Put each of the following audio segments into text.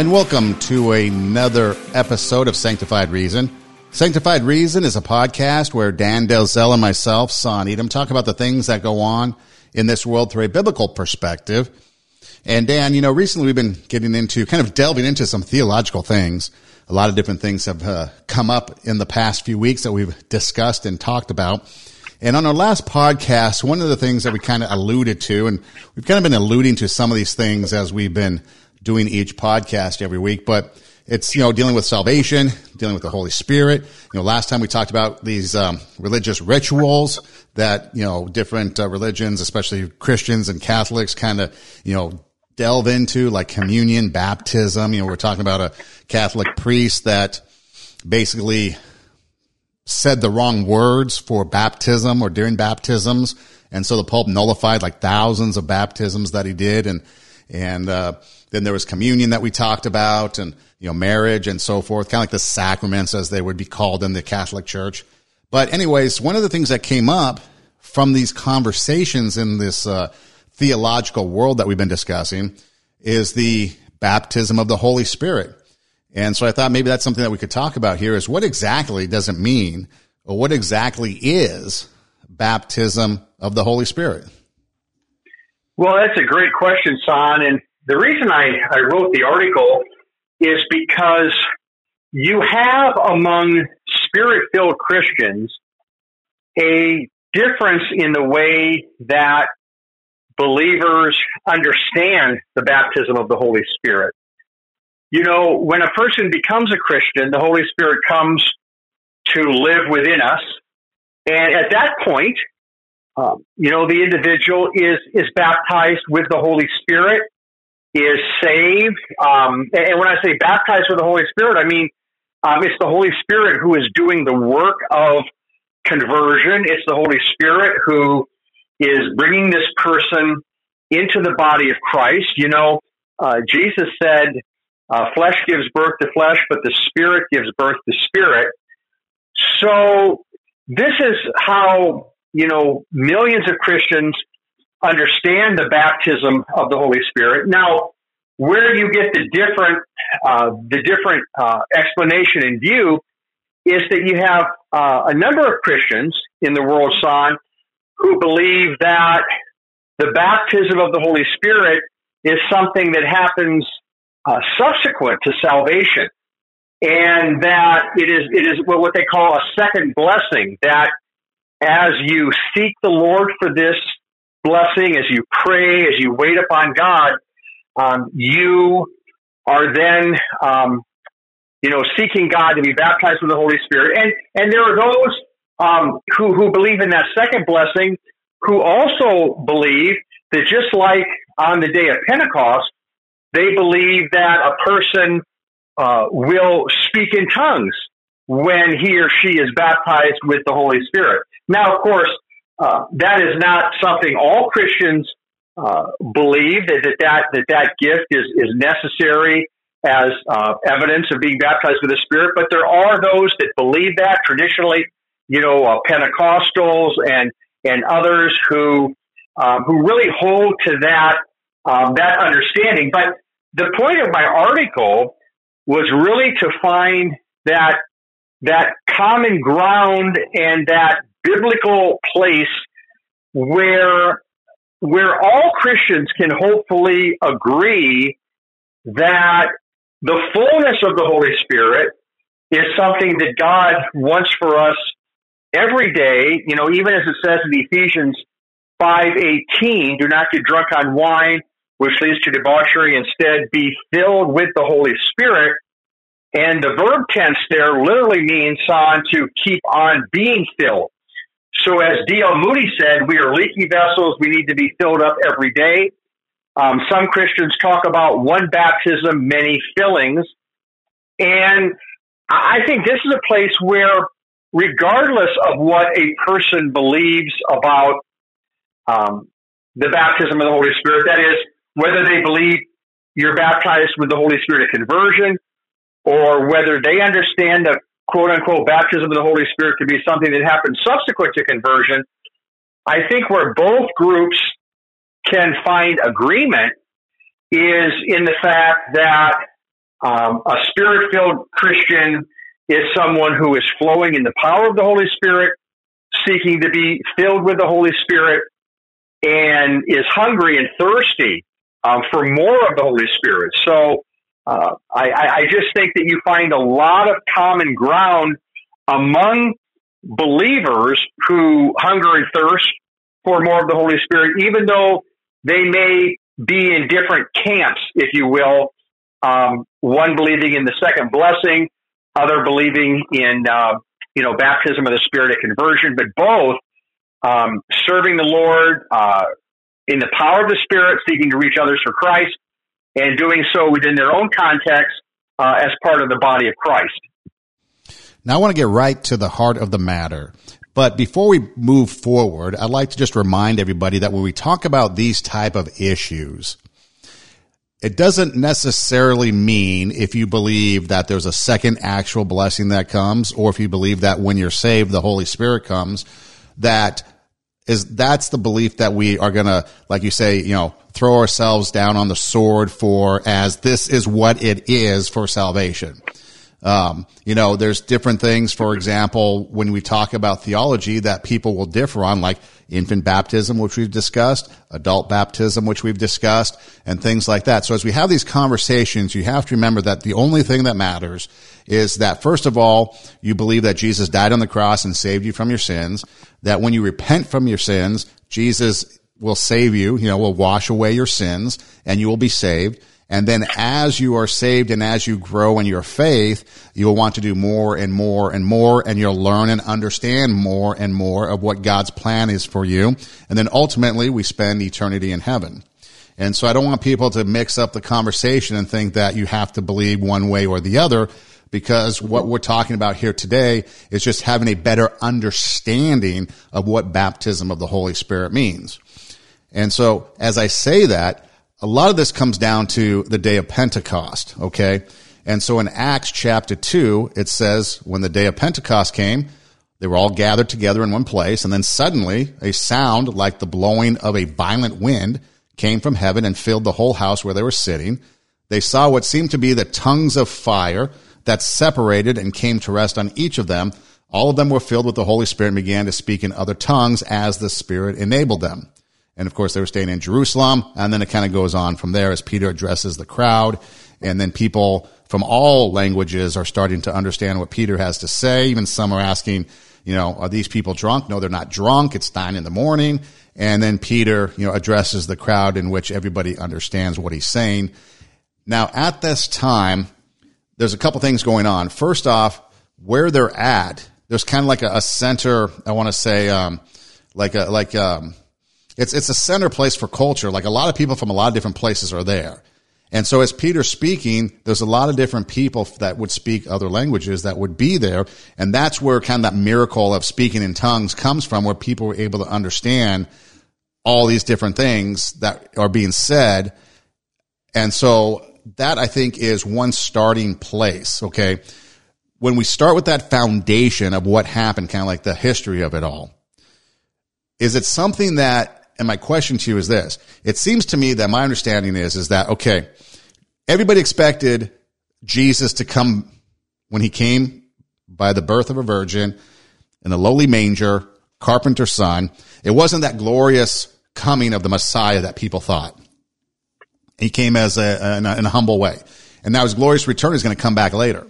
and welcome to another episode of Sanctified Reason. Sanctified Reason is a podcast where Dan Delzell and myself, Son Edom, talk about the things that go on in this world through a biblical perspective. And Dan, you know, recently we've been getting into kind of delving into some theological things. A lot of different things have uh, come up in the past few weeks that we've discussed and talked about. And on our last podcast, one of the things that we kind of alluded to, and we've kind of been alluding to some of these things as we've been doing each podcast every week, but it's, you know, dealing with salvation, dealing with the Holy Spirit. You know, last time we talked about these um, religious rituals that, you know, different uh, religions, especially Christians and Catholics kind of, you know, delve into like communion, baptism. You know, we're talking about a Catholic priest that basically said the wrong words for baptism or during baptisms. And so the Pope nullified like thousands of baptisms that he did. And, and, uh, then there was communion that we talked about and, you know, marriage and so forth, kind of like the sacraments as they would be called in the Catholic Church. But anyways, one of the things that came up from these conversations in this, uh, theological world that we've been discussing is the baptism of the Holy Spirit. And so I thought maybe that's something that we could talk about here is what exactly does it mean or what exactly is baptism of the Holy Spirit? Well, that's a great question, Son. And the reason I, I wrote the article is because you have among spirit filled Christians a difference in the way that believers understand the baptism of the Holy Spirit. You know, when a person becomes a Christian, the Holy Spirit comes to live within us. And at that point, um, you know, the individual is, is baptized with the Holy Spirit, is saved. Um, and when I say baptized with the Holy Spirit, I mean, um, it's the Holy Spirit who is doing the work of conversion. It's the Holy Spirit who is bringing this person into the body of Christ. You know, uh, Jesus said, uh, flesh gives birth to flesh, but the spirit gives birth to spirit. So this is how, you know, millions of Christians understand the baptism of the Holy Spirit. Now, where you get the different, uh, the different uh, explanation in view is that you have uh, a number of Christians in the world, Son, who believe that the baptism of the Holy Spirit is something that happens uh, subsequent to salvation, and that it is it is what they call a second blessing. That as you seek the Lord for this blessing, as you pray, as you wait upon God, um, you are then um, you know seeking God to be baptized with the Holy Spirit, and and there are those um, who who believe in that second blessing, who also believe that just like on the day of Pentecost, they believe that a person uh, will speak in tongues when he or she is baptized with the Holy Spirit. Now, of course, uh, that is not something all Christians uh, believe that that, that that that gift is is necessary as uh, evidence of being baptized with the Spirit. But there are those that believe that traditionally, you know, uh, Pentecostals and and others who um, who really hold to that um, that understanding. But the point of my article was really to find that that common ground and that biblical place where where all Christians can hopefully agree that the fullness of the Holy Spirit is something that God wants for us every day, you know, even as it says in Ephesians 5:18, do not get drunk on wine, which leads to debauchery. Instead, be filled with the Holy Spirit. And the verb tense there literally means on to keep on being filled. So as D.L. Moody said, we are leaky vessels. We need to be filled up every day. Um, some Christians talk about one baptism, many fillings. And I think this is a place where, regardless of what a person believes about um, the baptism of the Holy Spirit. That is, whether they believe you're baptized with the Holy Spirit at conversion, or whether they understand the quote unquote baptism of the Holy Spirit to be something that happens subsequent to conversion. I think where both groups can find agreement is in the fact that Um, a spirit filled Christian is someone who is flowing in the power of the Holy Spirit, seeking to be filled with the Holy Spirit, and is hungry and thirsty um, for more of the Holy Spirit. So uh, I, I just think that you find a lot of common ground among believers who hunger and thirst for more of the Holy Spirit, even though they may be in different camps, if you will. Um, one believing in the second blessing, other believing in uh, you know baptism of the Spirit at conversion, but both um, serving the Lord uh, in the power of the Spirit, seeking to reach others for Christ, and doing so within their own context uh, as part of the body of Christ. Now, I want to get right to the heart of the matter. But before we move forward, I'd like to just remind everybody that when we talk about these type of issues, it doesn't necessarily mean if you believe that there's a second actual blessing that comes, or if you believe that when you're saved, the Holy Spirit comes, that is, that's the belief that we are going to, like you say, you know, throw ourselves down on the sword for as this is what it is for salvation. Um, you know, there's different things, for example, when we talk about theology that people will differ on, like infant baptism, which we've discussed, adult baptism, which we've discussed, and things like that. So as we have these conversations, you have to remember that the only thing that matters is that first of all, you believe that Jesus died on the cross and saved you from your sins, that when you repent from your sins, Jesus will save you, you know, will wash away your sins and you will be saved. And then as you are saved and as you grow in your faith, you will want to do more and more and more and you'll learn and understand more and more of what God's plan is for you. And then ultimately we spend eternity in heaven. And so I don't want people to mix up the conversation and think that you have to believe one way or the other because what we're talking about here today is just having a better understanding of what baptism of the Holy Spirit means. And so as I say that, a lot of this comes down to the day of Pentecost, okay? And so in Acts chapter 2, it says, when the day of Pentecost came, they were all gathered together in one place, and then suddenly a sound like the blowing of a violent wind came from heaven and filled the whole house where they were sitting. They saw what seemed to be the tongues of fire that separated and came to rest on each of them. All of them were filled with the Holy Spirit and began to speak in other tongues as the Spirit enabled them. And of course, they were staying in Jerusalem. And then it kind of goes on from there as Peter addresses the crowd. And then people from all languages are starting to understand what Peter has to say. Even some are asking, you know, are these people drunk? No, they're not drunk. It's nine in the morning. And then Peter, you know, addresses the crowd in which everybody understands what he's saying. Now, at this time, there's a couple things going on. First off, where they're at, there's kind of like a, a center, I want to say, um, like a, like, um, it's, it's a center place for culture. Like a lot of people from a lot of different places are there. And so as Peter's speaking, there's a lot of different people that would speak other languages that would be there. And that's where kind of that miracle of speaking in tongues comes from, where people were able to understand all these different things that are being said. And so that I think is one starting place. Okay. When we start with that foundation of what happened, kind of like the history of it all, is it something that and my question to you is this. It seems to me that my understanding is, is that, okay, everybody expected Jesus to come when he came by the birth of a virgin in a lowly manger, carpenter's son. It wasn't that glorious coming of the Messiah that people thought. He came as a, in a, in a humble way. And now his glorious return is going to come back later.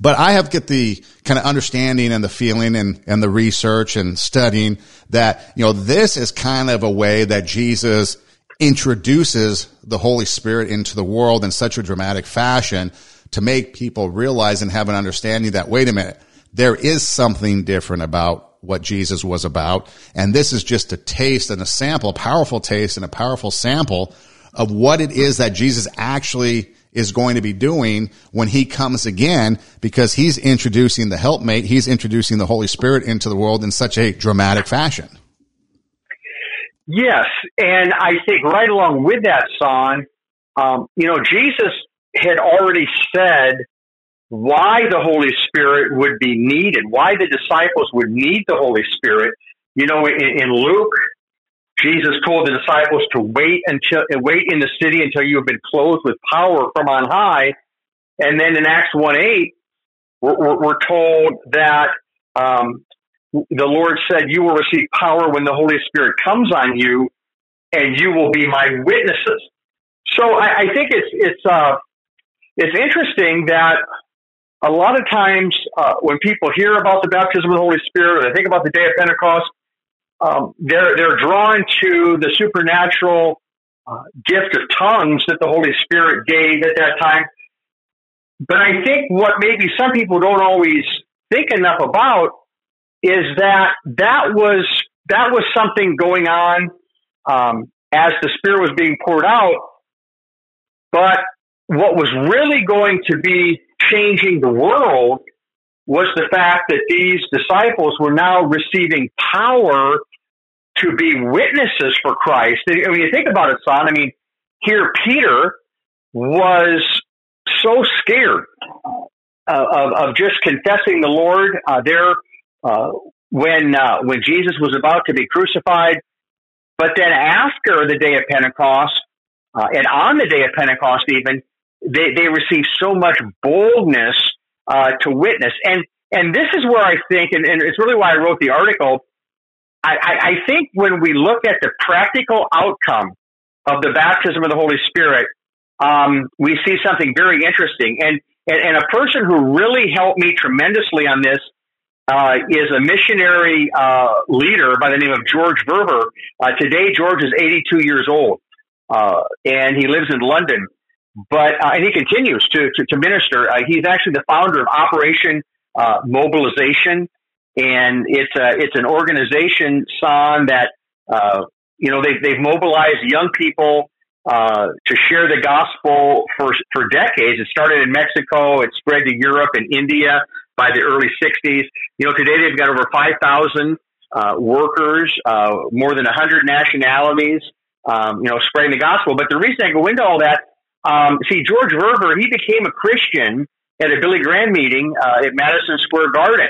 But I have get the kind of understanding and the feeling and, and the research and studying that, you know, this is kind of a way that Jesus introduces the Holy Spirit into the world in such a dramatic fashion to make people realize and have an understanding that, wait a minute, there is something different about what Jesus was about. And this is just a taste and a sample, a powerful taste and a powerful sample of what it is that Jesus actually is going to be doing when he comes again because he's introducing the helpmate, he's introducing the Holy Spirit into the world in such a dramatic fashion. Yes, and I think right along with that, Son, um, you know, Jesus had already said why the Holy Spirit would be needed, why the disciples would need the Holy Spirit. You know, in, in Luke Jesus told the disciples to wait until wait in the city until you have been clothed with power from on high. And then in Acts 1 8, we're, we're told that um, the Lord said, You will receive power when the Holy Spirit comes on you, and you will be my witnesses. So I, I think it's, it's, uh, it's interesting that a lot of times uh, when people hear about the baptism of the Holy Spirit or they think about the day of Pentecost, um, they're they're drawn to the supernatural uh, gift of tongues that the Holy Spirit gave at that time. But I think what maybe some people don't always think enough about is that that was that was something going on um, as the Spirit was being poured out. But what was really going to be changing the world was the fact that these disciples were now receiving power to be witnesses for Christ. I mean, you think about it, son. I mean, here Peter was so scared uh, of, of just confessing the Lord uh, there uh, when uh, when Jesus was about to be crucified. But then after the day of Pentecost, uh, and on the day of Pentecost, even they, they receive so much boldness uh, to witness. And and this is where I think, and, and it's really why I wrote the article. I, I, think when we look at the practical outcome of the baptism of the Holy Spirit, um, we see something very interesting. And, and, and a person who really helped me tremendously on this uh, is a missionary uh, leader by the name of George Verwer. Uh, today, George is 82 years old, uh, and he lives in London. But uh, and he continues to to, to minister. Uh, he's actually the founder of Operation Mobilization, and it's it's an organization, son, that uh, you know they've they've mobilized young people uh, to share the gospel for for decades. It started in Mexico, it spread to Europe and India by the early '60s. You know, today they've got over 5,000 uh, workers, uh, more than 100 nationalities. Um, you know, spreading the gospel. But the reason I go into all that um, see, George Verwer, he became a Christian at a Billy Graham meeting uh, at Madison Square Garden.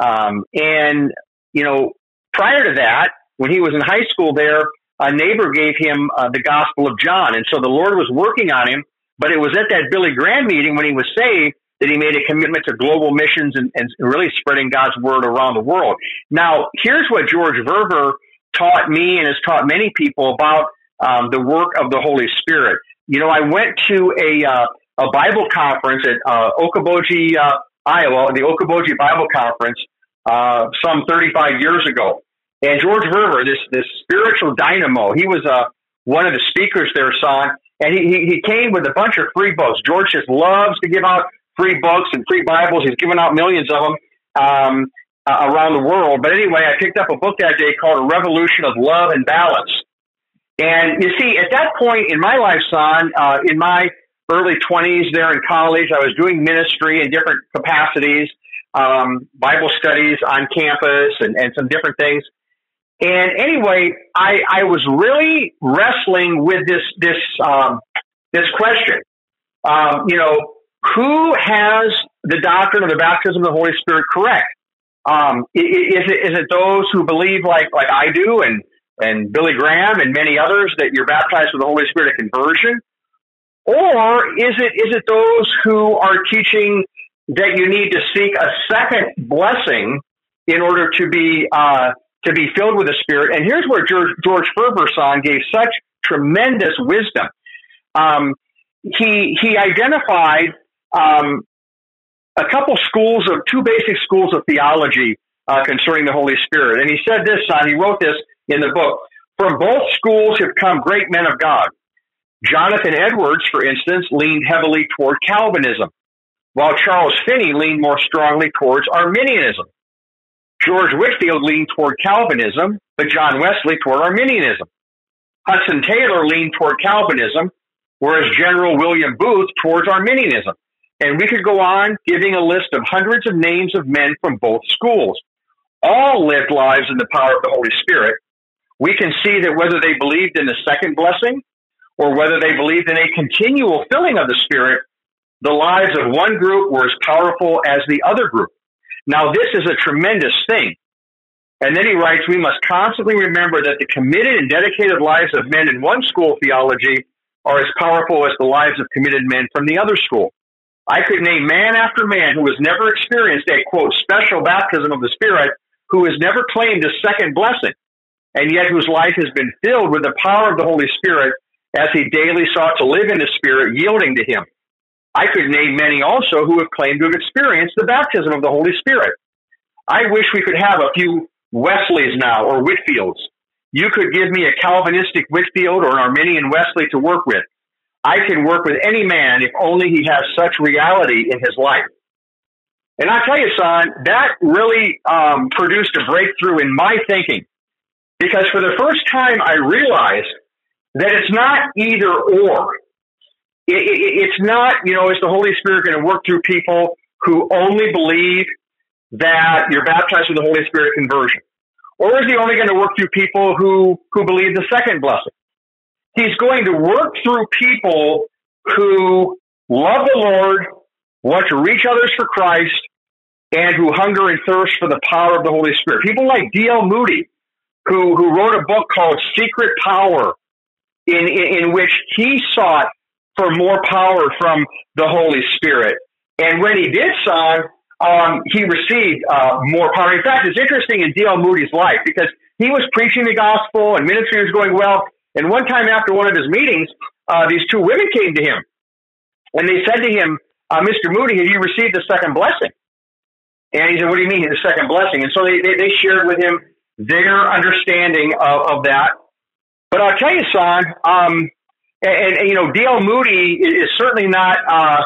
Um, and, you know, prior to that, when he was in high school there, a neighbor gave him uh, the Gospel of John. And so the Lord was working on him. But it was at that Billy Graham meeting when he was saved that he made a commitment to global missions and, and really spreading God's word around the world. Now, here's what George Verwer taught me and has taught many people about um, the work of the Holy Spirit. You know, I went to a uh, a Bible conference at uh, Okoboji, uh, Iowa, the Okoboji Bible Conference, uh, some 35 years ago. And George Verwer, this this spiritual dynamo, he was uh, one of the speakers there, son, and he, he he came with a bunch of free books. George just loves to give out free books and free Bibles. He's given out millions of them um, uh, around the world. But anyway, I picked up a book that day called A Revolution of Love and Balance. And you see, at that point in my life, son, uh, in my early 20s there in college, I was doing ministry in different capacities, um, Bible studies on campus and, and some different things. And anyway, I, I was really wrestling with this, this, um, this question. Um, you know, who has the doctrine of the baptism of the Holy Spirit correct? Um, is it, is it those who believe like, like I do and, and Billy Graham and many others that you're baptized with the Holy Spirit at conversion? Or is it is it those who are teaching that you need to seek a second blessing in order to be uh, to be filled with the Spirit? And here's where George, George gave such tremendous wisdom. Um, he he identified um, a couple schools of two basic schools of theology uh, concerning the Holy Spirit, and he said this. Son, he wrote this in the book. From both schools have come great men of God. Jonathan Edwards, for instance, leaned heavily toward Calvinism, while Charles Finney leaned more strongly towards Arminianism. George Whitefield leaned toward Calvinism, but John Wesley toward Arminianism. Hudson Taylor leaned toward Calvinism, whereas General William Booth towards Arminianism. And we could go on giving a list of hundreds of names of men from both schools. All lived lives in the power of the Holy Spirit, we can see that whether they believed in the second blessing or whether they believed in a continual filling of the Spirit, the lives of one group were as powerful as the other group. Now, this is a tremendous thing. And then he writes, we must constantly remember that the committed and dedicated lives of men in one school of theology are as powerful as the lives of committed men from the other school. I could name man after man who has never experienced a quote special baptism of the Spirit, who has never claimed a second blessing, and yet whose life has been filled with the power of the Holy Spirit as he daily sought to live in the Spirit, yielding to Him. I could name many also who have claimed to have experienced the baptism of the Holy Spirit. I wish we could have a few Wesleys now or Whitefields. You could give me a Calvinistic Whitefield or an Arminian Wesley to work with. I can work with any man if only he has such reality in his life. And I tell you, son, that really um, produced a breakthrough in my thinking because for the first time I realized that it's not either or. It, it, it's not, you know, is the Holy Spirit going to work through people who only believe that you're baptized with the Holy Spirit conversion? Or is he only going to work through people who, who believe the second blessing? He's going to work through people who love the Lord, want to reach others for Christ, and who hunger and thirst for the power of the Holy Spirit. People like D.L. Moody, who, who wrote a book called Secret Power, in, in, in which he sought for more power from the Holy Spirit. And when he did so, um, he received uh, more power. In fact, it's interesting in D.L. Moody's life because he was preaching the gospel and ministry was going well. And one time after one of his meetings, uh, these two women came to him and they said to him, uh, Mr. Moody, have you received the second blessing? And he said, What do you mean, the second blessing? And so they, they, they shared with him their understanding of, of that. But I'll tell you, son, um, and, and, you know, D.L. Moody is certainly not uh,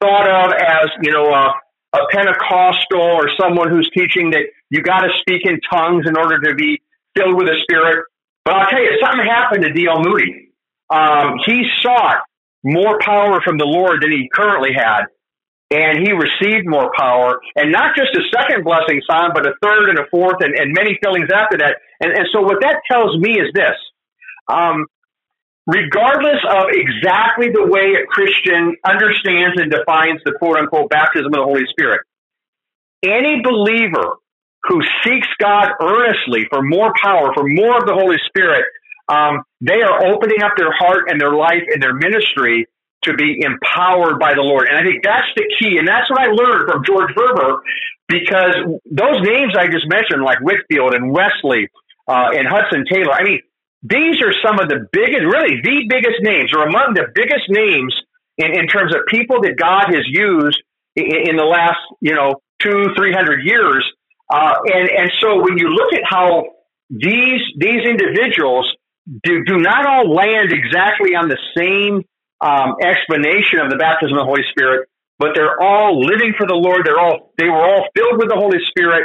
thought of as, you know, a, a Pentecostal or someone who's teaching that you got to speak in tongues in order to be filled with the Spirit. But I'll tell you, something happened to D.L. Moody. Um, he sought more power from the Lord than he currently had, and he received more power, and not just a second blessing, sign, but a third and a fourth, and, and many fillings after that. And, and so, what that tells me is this: um, regardless of exactly the way a Christian understands and defines the quote unquote baptism of the Holy Spirit, any believer who seeks God earnestly for more power, for more of the Holy Spirit, um, they are opening up their heart and their life and their ministry to be empowered by the Lord. And I think that's the key. And that's what I learned from George Verwer because those names I just mentioned, like Whitefield and Wesley uh, and Hudson Taylor, I mean, these are some of the biggest, really the biggest names, or among the biggest names in, in terms of people that God has used in, in the last, you know, two, three hundred years. Uh, and and so when you look at how these these individuals do do not all land exactly on the same um, explanation of the baptism of the Holy Spirit, but they're all living for the Lord. They're all they were all filled with the Holy Spirit.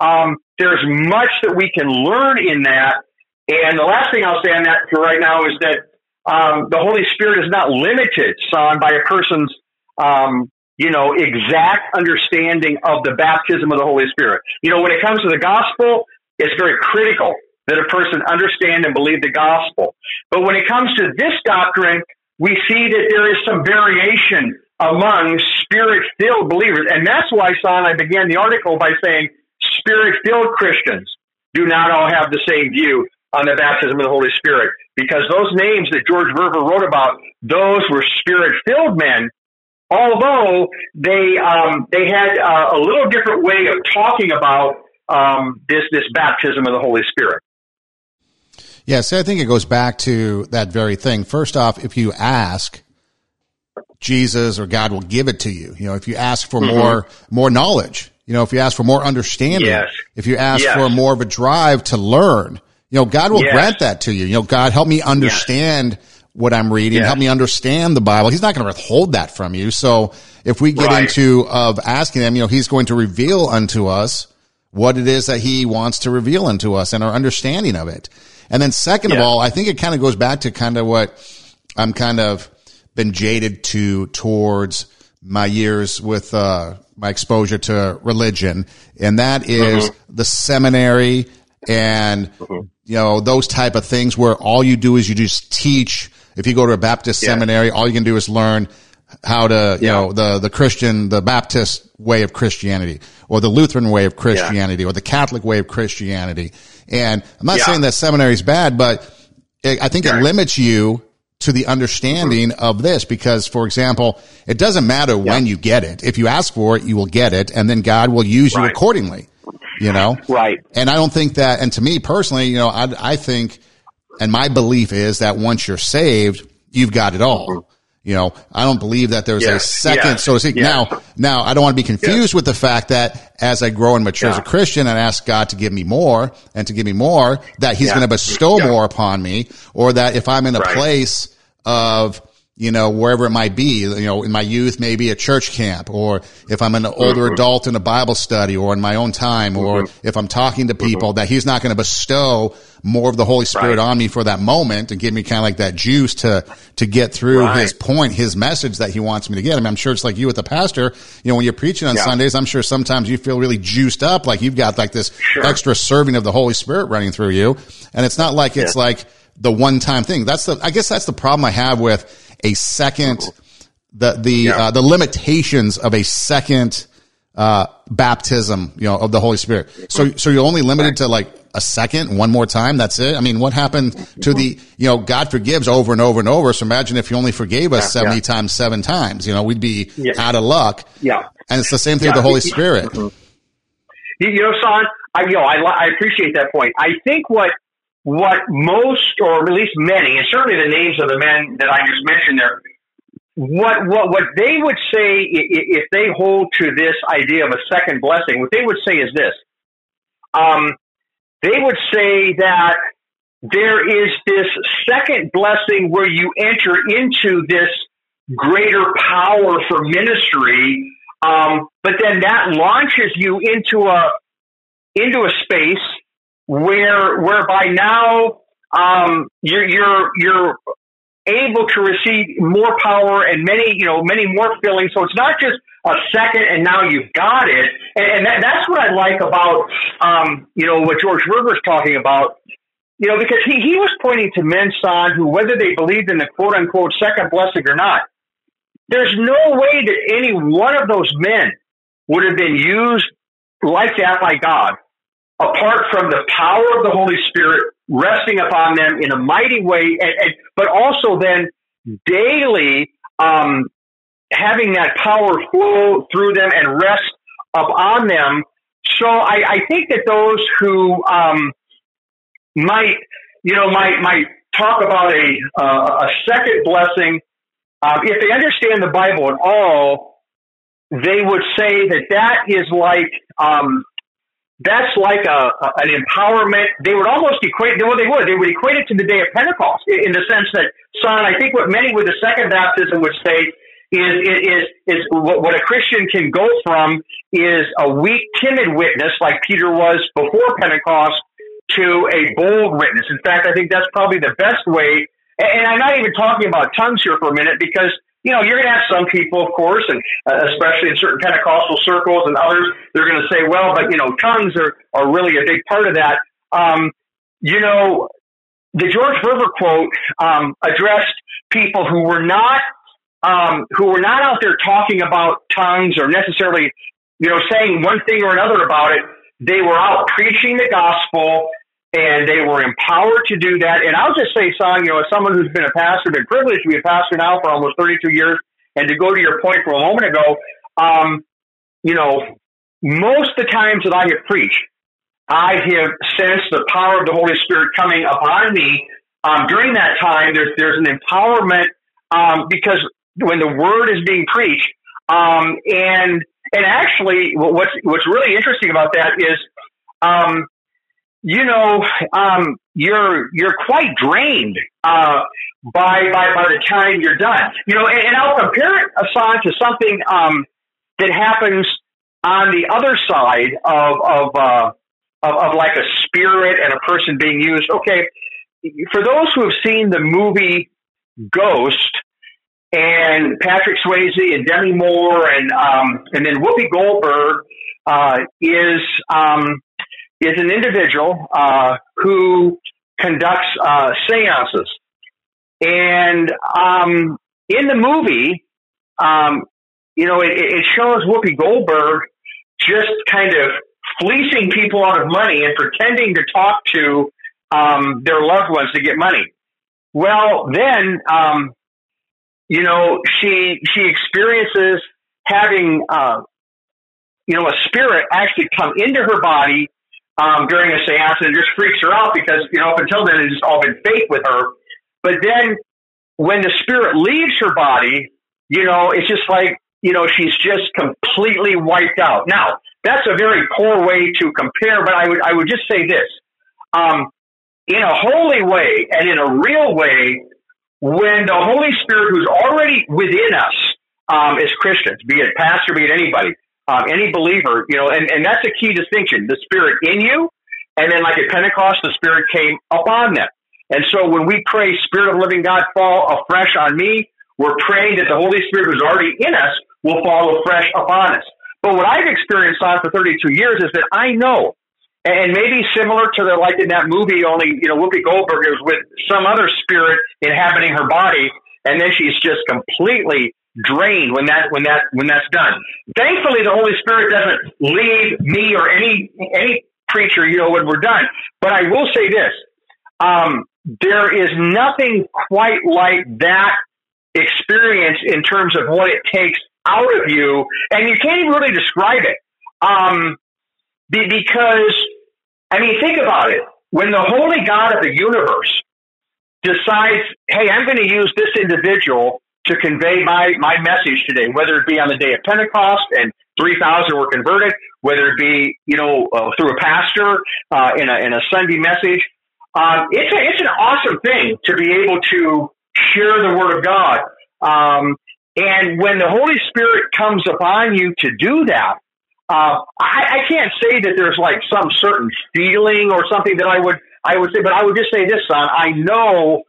Um, there's much that we can learn in that and the last thing I'll say on that for right now is that um, the Holy Spirit is not limited, son, by a person's, um, you know, exact understanding of the baptism of the Holy Spirit. You know, when it comes to the gospel, it's very critical that a person understand and believe the gospel. But when it comes to this doctrine, we see that there is some variation among spirit filled believers. And that's why, son, I began the article by saying spirit filled Christians do not all have the same view on the baptism of the Holy Spirit because those names that George Verwer wrote about, those were spirit filled men, although they um, they had uh, a little different way of talking about um, this this baptism of the Holy Spirit. Yes, I think it goes back to that very thing. First off, if you ask, Jesus or God will give it to you. You know, if you ask for mm-hmm. more more knowledge, you know, if you ask for more understanding, yes. if you ask yes. for more of a drive to learn, you know, God will yes. grant that to you. You know, God, help me understand yes. what I'm reading. Yes. Help me understand the Bible. He's not going to withhold that from you. So if we get right. into of asking him, you know, he's going to reveal unto us what it is that he wants to reveal unto us and our understanding of it. And then second of all, I think it kind of goes back to kind of what I'm kind of been jaded to towards my years with, uh, my exposure to religion. And that is mm-hmm. the seminary and mm-hmm you know, those type of things where all you do is you just teach. If you go to a Baptist yeah. seminary, all you can do is learn how to, you yeah. know, the, the Christian, the Baptist way of Christianity or the Lutheran way of Christianity yeah. or the Catholic way of Christianity. And I'm not saying that seminary is bad, but it, I think it limits you to the understanding of this because, for example, it doesn't matter when you get it. If you ask for it, you will get it and then God will use right. you accordingly, you know? Right. And I don't think that, and to me personally, you know, I, I think, and my belief is that once you're saved, you've got it all. Mm-hmm. You know, I don't believe that there's a second, so to speak. Now, now I don't want to be confused with the fact that as I grow and mature as a Christian and ask God to give me more and to give me more, that He's going to bestow more upon me, or that if I'm in a right. place of you know, wherever it might be, you know, in my youth, maybe a church camp, or if I'm an older mm-hmm. adult in a Bible study or in my own time, or mm-hmm. if I'm talking to people mm-hmm. that he's not going to bestow more of the Holy Spirit right. on me for that moment and give me kind of like that juice to, to get through right. his point, his message that he wants me to get. I mean, I'm sure it's like you with the pastor, you know, when you're preaching on yeah. Sundays, I'm sure sometimes you feel really juiced up, like you've got like this sure. extra serving of the Holy Spirit running through you. And it's not like it's like the one time thing. That's the, I guess that's the problem I have with, a second, the, the, yeah. uh, the limitations of a second, uh, baptism, you know, of the Holy Spirit. So, so you're only limited to like a second, one more time. That's it. I mean, what happened to the, you know, God forgives over and over and over. So imagine if He only forgave us yeah, 70 yeah. times, seven times, you know, we'd be out of luck. Yeah. And it's the same thing with the Holy Spirit. Mm-hmm. You know, Son, I, you know, I, I appreciate that point. I think what, what most, or at least many, and certainly the names of the men that I just mentioned there, what what what they would say if they hold to this idea of a second blessing, what they would say is this: um, they would say that there is this second blessing where you enter into this greater power for ministry, um, but then that launches you into a into a space where whereby now um, you're you're you're able to receive more power and many you know many more feelings. So it's not just a second and now you've got it, and, and that, that's what I like about um, you know what George Verwer's talking about. You know, because he, he was pointing to men, son, who, whether they believed in the quote unquote second blessing or not, there's no way that any one of those men would have been used like that by God apart from the power of the Holy Spirit resting upon them in a mighty way, and, and, but also then daily um, having that power flow through them and rest upon them. So I, I think that those who um, might, you know, might might talk about a uh, a second blessing, uh, if they understand the Bible at all, they would say that that is like um, that's like a, a, an empowerment. They would almost equate, well, they would, they would equate it to the day of Pentecost in the sense that, son, I think what many with the second baptism would say is, is, is what, what a Christian can go from is a weak, timid witness like Peter was before Pentecost to a bold witness. In fact, I think that's probably the best way. And I'm not even talking about tongues here for a minute because you know, you're going to have some people, of course, and uh, especially in certain Pentecostal circles and others, they're going to say, well, but, you know, tongues are, are really a big part of that. Um, you know, the George Verwer quote um, addressed people who were not um, who were not out there talking about tongues or necessarily, you know, saying one thing or another about it. They were out preaching the gospel and they were empowered to do that. And I'll just say, son, you know, as someone who's been a pastor, been privileged to be a pastor now for almost 32 years, and to go to your point from a moment ago, um, you know, most of the times that I have preached, I have sensed the power of the Holy Spirit coming upon me. Um, during that time, there's there's an empowerment um, because when the word is being preached, um, and and actually, what's what's really interesting about that is um, you know, um, you're you're quite drained uh, by by by the time you're done. You know, and, and I'll compare it, Hassan, to something um, that happens on the other side of of, uh, of of like a spirit and a person being used. Okay, for those who have seen the movie Ghost and Patrick Swayze and Demi Moore and um, and then Whoopi Goldberg uh, is um, is an individual uh, who conducts uh, seances. And um, in the movie, um, you know, it, it shows Whoopi Goldberg just kind of fleecing people out of money and pretending to talk to um, their loved ones to get money. well, then, um, you know, she she experiences having, uh, you know, a spirit actually come into her body um, during a seance, and it just freaks her out because you know up until then it's all been fake with her. But then, when the spirit leaves her body, you know, it's just like you know she's just completely wiped out. Now, that's a very poor way to compare, but I would I would just say this. Um, in a holy way and in a real way, when the Holy Spirit, who's already within us um, as Christians, be it pastor, be it anybody, um, any believer, you know, and, and that's a key distinction. The Spirit in you, and then like at Pentecost, the Spirit came upon them. And so when we pray, Spirit of living God, fall afresh on me, we're praying that the Holy Spirit who's already in us will fall afresh upon us. But what I've experienced on for 32 years is that I know and maybe similar to the like in that movie, only you know Whoopi Goldberg is with some other spirit inhabiting her body, and then she's just completely drained when that when that when that's done. Thankfully, the Holy Spirit doesn't leave me or any any preacher, you know, when we're done. But I will say this: um, there is nothing quite like that experience in terms of what it takes out of you, and you can't even really describe it. Um, because I mean, think about it. When the holy God of the universe decides, hey, I'm going to use this individual to convey my, my message today, whether it be on the day of Pentecost and 3,000 were converted, whether it be, you know, uh, through a pastor uh, in, a, in a Sunday message, um, it's, a, it's an awesome thing to be able to share the Word of God. Um, and when the Holy Spirit comes upon you to do that, uh, I, I can't say that there's like some certain feeling or something that I would I would say, but I would just say this, son. I know.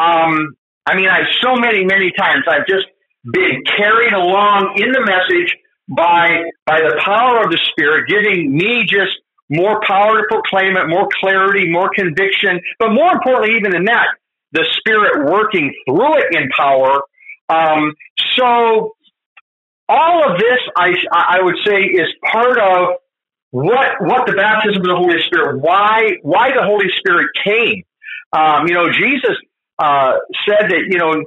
Um, I mean, I so many many times I've just been carried along in the message by by the power of the Spirit, giving me just more power to proclaim it, more clarity, more conviction, but more importantly, even than that, the Spirit working through it in power. Um, so all of this, I, I would say, is part of what what the baptism of the Holy Spirit, why why the Holy Spirit came. Um, you know, Jesus uh, said that you know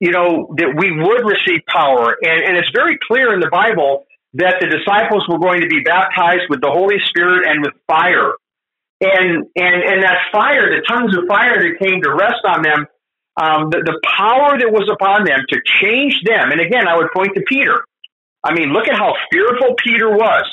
you know that we would receive power, and, and it's very clear in the Bible that the disciples were going to be baptized with the Holy Spirit and with fire. And and and that fire, the tongues of fire that came to rest on them, um, the, the power that was upon them to change them. And again, I would point to Peter. I mean, look at how fearful Peter was.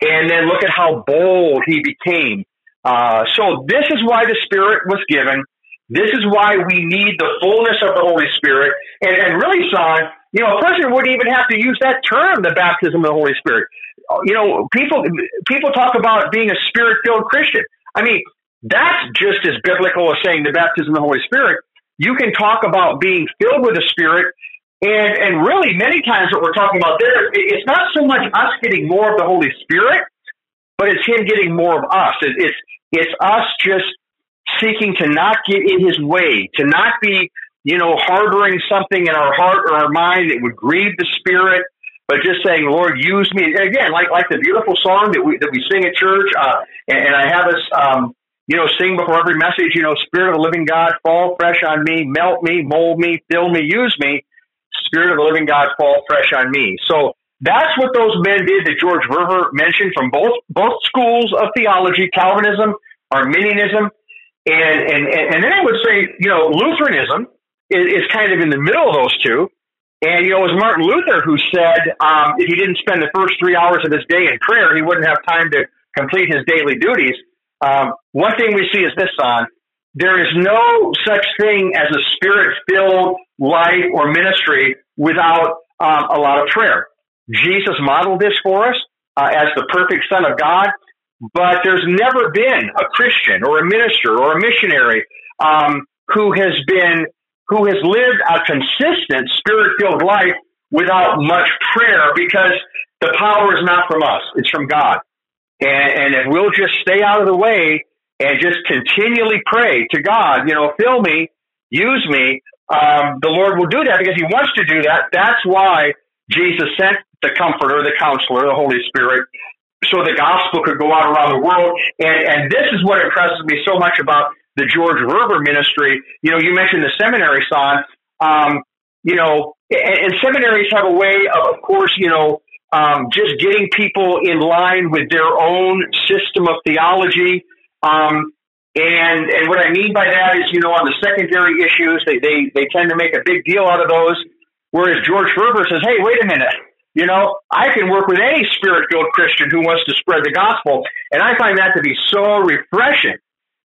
And then look at how bold he became. Uh, so this is why the Spirit was given. This is why we need the fullness of the Holy Spirit. And, and really, son, you know, a person wouldn't even have to use that term, the baptism of the Holy Spirit. You know, people people talk about being a spirit-filled Christian. I mean, that's just as biblical as saying the baptism of the Holy Spirit. You can talk about being filled with the Spirit and, and really, many times what we're talking about there, it's not so much us getting more of the Holy Spirit, but it's Him getting more of us. It, it's, it's us just seeking to not get in His way, to not be, you know, harboring something in our heart or our mind that would grieve the Spirit, but just saying, Lord, use me. And again, like, like the beautiful song that we, that we sing at church, uh, and, and I have us, um, you know, sing before every message, you know, Spirit of the living God, fall fresh on me, melt me, mold me, fill me, use me. Spirit of the living God fall fresh on me. So that's what those men did that George Verwer mentioned from both both schools of theology, Calvinism, Arminianism, and and and then I would say, you know, Lutheranism is, is kind of in the middle of those two. And you know, it was Martin Luther who said um, if he didn't spend the first three hours of his day in prayer, he wouldn't have time to complete his daily duties. Um, one thing we see is this on there is no such thing as a spirit filled life or ministry without um, a lot of prayer. Jesus modeled this for us uh, as the perfect Son of God, but there's never been a Christian or a minister or a missionary um, who has been who has lived a consistent spirit filled life without much prayer because the power is not from us; it's from God. And, and if we'll just stay out of the way and just continually pray to God, you know, fill me, use me, um, the Lord will do that because He wants to do that. That's why Jesus sent the Comforter, the Counselor, the Holy Spirit, so the gospel could go out around the world. And, and this is what impresses me so much about the George Verwer ministry. You know, you mentioned the seminary, son. Um, you know, and, and seminaries have a way of, of course, you know, um, just getting people in line with their own system of theology. Um, and and what I mean by that is, you know, on the secondary issues, they they they tend to make a big deal out of those. Whereas George Verwer says, "Hey, wait a minute." You know, I can work with any spirit filled Christian who wants to spread the gospel. And I find that to be so refreshing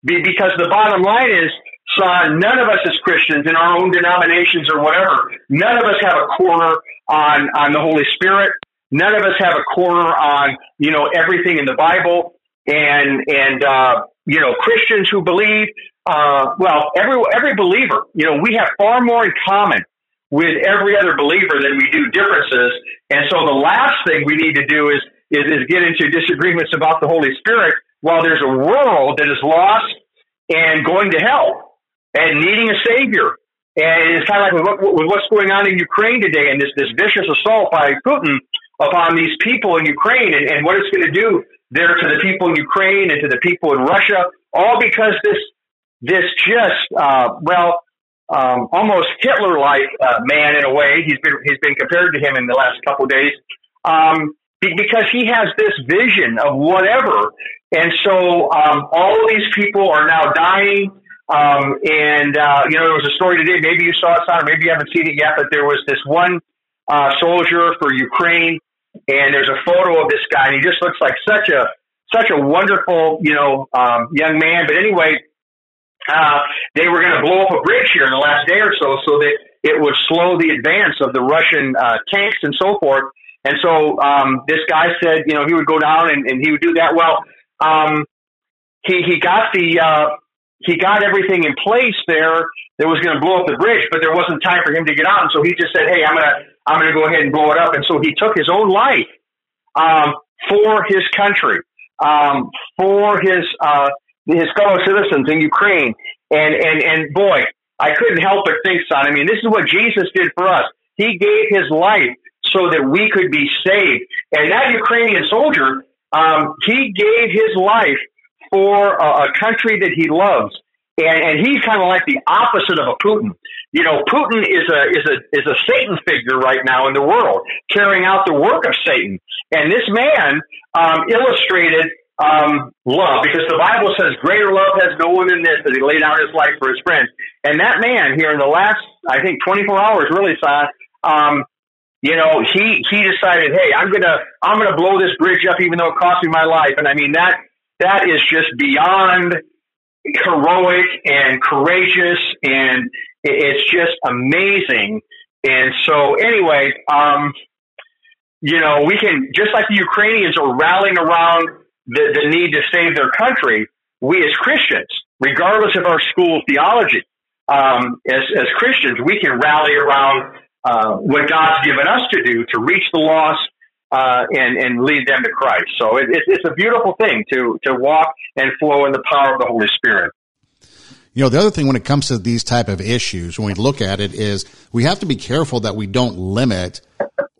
because the bottom line is, son, none of us as Christians in our own denominations or whatever, none of us have a corner on, on the Holy Spirit. None of us have a corner on, you know, everything in the Bible. And, and, uh, you know, Christians who believe, uh, well, every, every believer, you know, we have far more in common with every other believer than we do differences. And so the last thing we need to do is, is, is get into disagreements about the Holy Spirit while there's a world that is lost and going to hell and needing a savior. And it's kind of like with, what, with what's going on in Ukraine today and this, this vicious assault by Putin upon these people in Ukraine and, and what it's going to do there to the people in Ukraine and to the people in Russia, all because this this just uh, well um, almost Hitler-like uh, man in a way. He's been he's been compared to him in the last couple of days um, because he has this vision of whatever, and so um, all of these people are now dying. Um, and uh, you know, there was a story today. Maybe you saw it, son, or maybe you haven't seen it yet. But there was this one uh, soldier for Ukraine and there's a photo of this guy, and he just looks like such a such a wonderful, you know, um, young man. But anyway, uh, they were going to blow up a bridge here in the last day or so, so that it would slow the advance of the Russian uh, tanks and so forth. And so um, this guy said, you know, he would go down and, and he would do that. Well, um, he he got the uh, he got everything in place there that was going to blow up the bridge, but there wasn't time for him to get out. And so he just said, "Hey, I'm gonna I'm going to go ahead and blow it up. And so he took his own life um, for his country, um, for his uh, his fellow citizens in Ukraine. And and and boy, I couldn't help but think, son. I mean, this is what Jesus did for us. He gave his life so that we could be saved. And that Ukrainian soldier, um, he gave his life for a, a country that he loves. And, and he's kind of like the opposite of a Putin. You know, Putin is a is a is a Satan figure right now in the world, carrying out the work of Satan. And this man um, illustrated um, love because the Bible says, "Greater love has no one than this that he laid down his life for his friends." And that man here in the last, I think, 24 hours, really, son, um, you know, he he decided, "Hey, I'm gonna I'm gonna blow this bridge up, even though it cost me my life." And I mean that that is just beyond heroic and courageous, and it's just amazing. And so, anyway, um, you know, we can just like the Ukrainians are rallying around the, the need to save their country. We as Christians, regardless of our school theology, um, as as Christians, we can rally around uh, what God's given us to do to reach the lost uh, and and lead them to Christ. So it, it, it's a beautiful thing to to walk and flow in the power of the Holy Spirit. You know, the other thing when it comes to these type of issues, when we look at it, is we have to be careful that we don't limit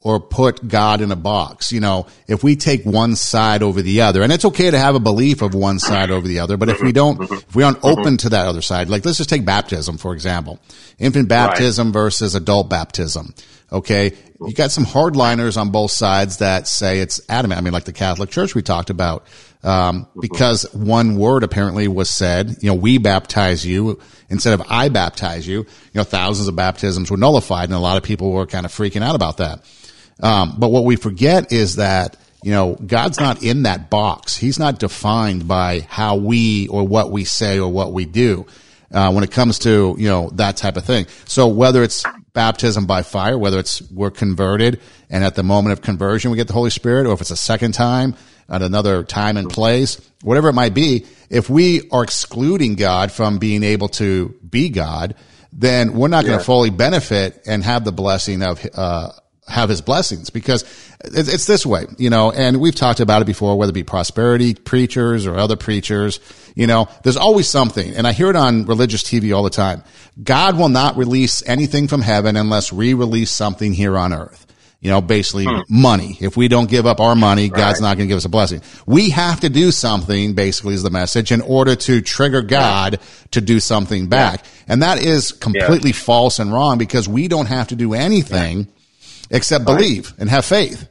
or put God in a box. You know, if we take one side over the other, and it's okay to have a belief of one side over the other, but if we don't, if we aren't open to that other side, like let's just take baptism, for example, infant baptism right. versus adult baptism. Okay. You got some hardliners on both sides that say it's adamant. I mean, like the Catholic Church we talked about, um, because one word apparently was said, you know, we baptize you instead of I baptize you. You know, thousands of baptisms were nullified and a lot of people were kind of freaking out about that. Um, but what we forget is that, you know, God's not in that box. He's not defined by how we or what we say or what we do. Uh, when it comes to, you know, that type of thing. So whether it's baptism by fire, whether it's we're converted and at the moment of conversion we get the Holy Spirit, or if it's a second time at another time and place, whatever it might be, if we are excluding God from being able to be God, then we're not yeah. going to fully benefit and have the blessing of, uh, have his blessings because it's this way, you know, and we've talked about it before, whether it be prosperity preachers or other preachers, you know, there's always something. And I hear it on religious TV all the time. God will not release anything from heaven unless we release something here on earth. You know, basically hmm. money. If we don't give up our money, right. God's not going to give us a blessing. We have to do something, basically is the message, in order to trigger God yeah. to do something back. Yeah. And that is completely yeah. false and wrong because we don't have to do anything except right. believe and have faith.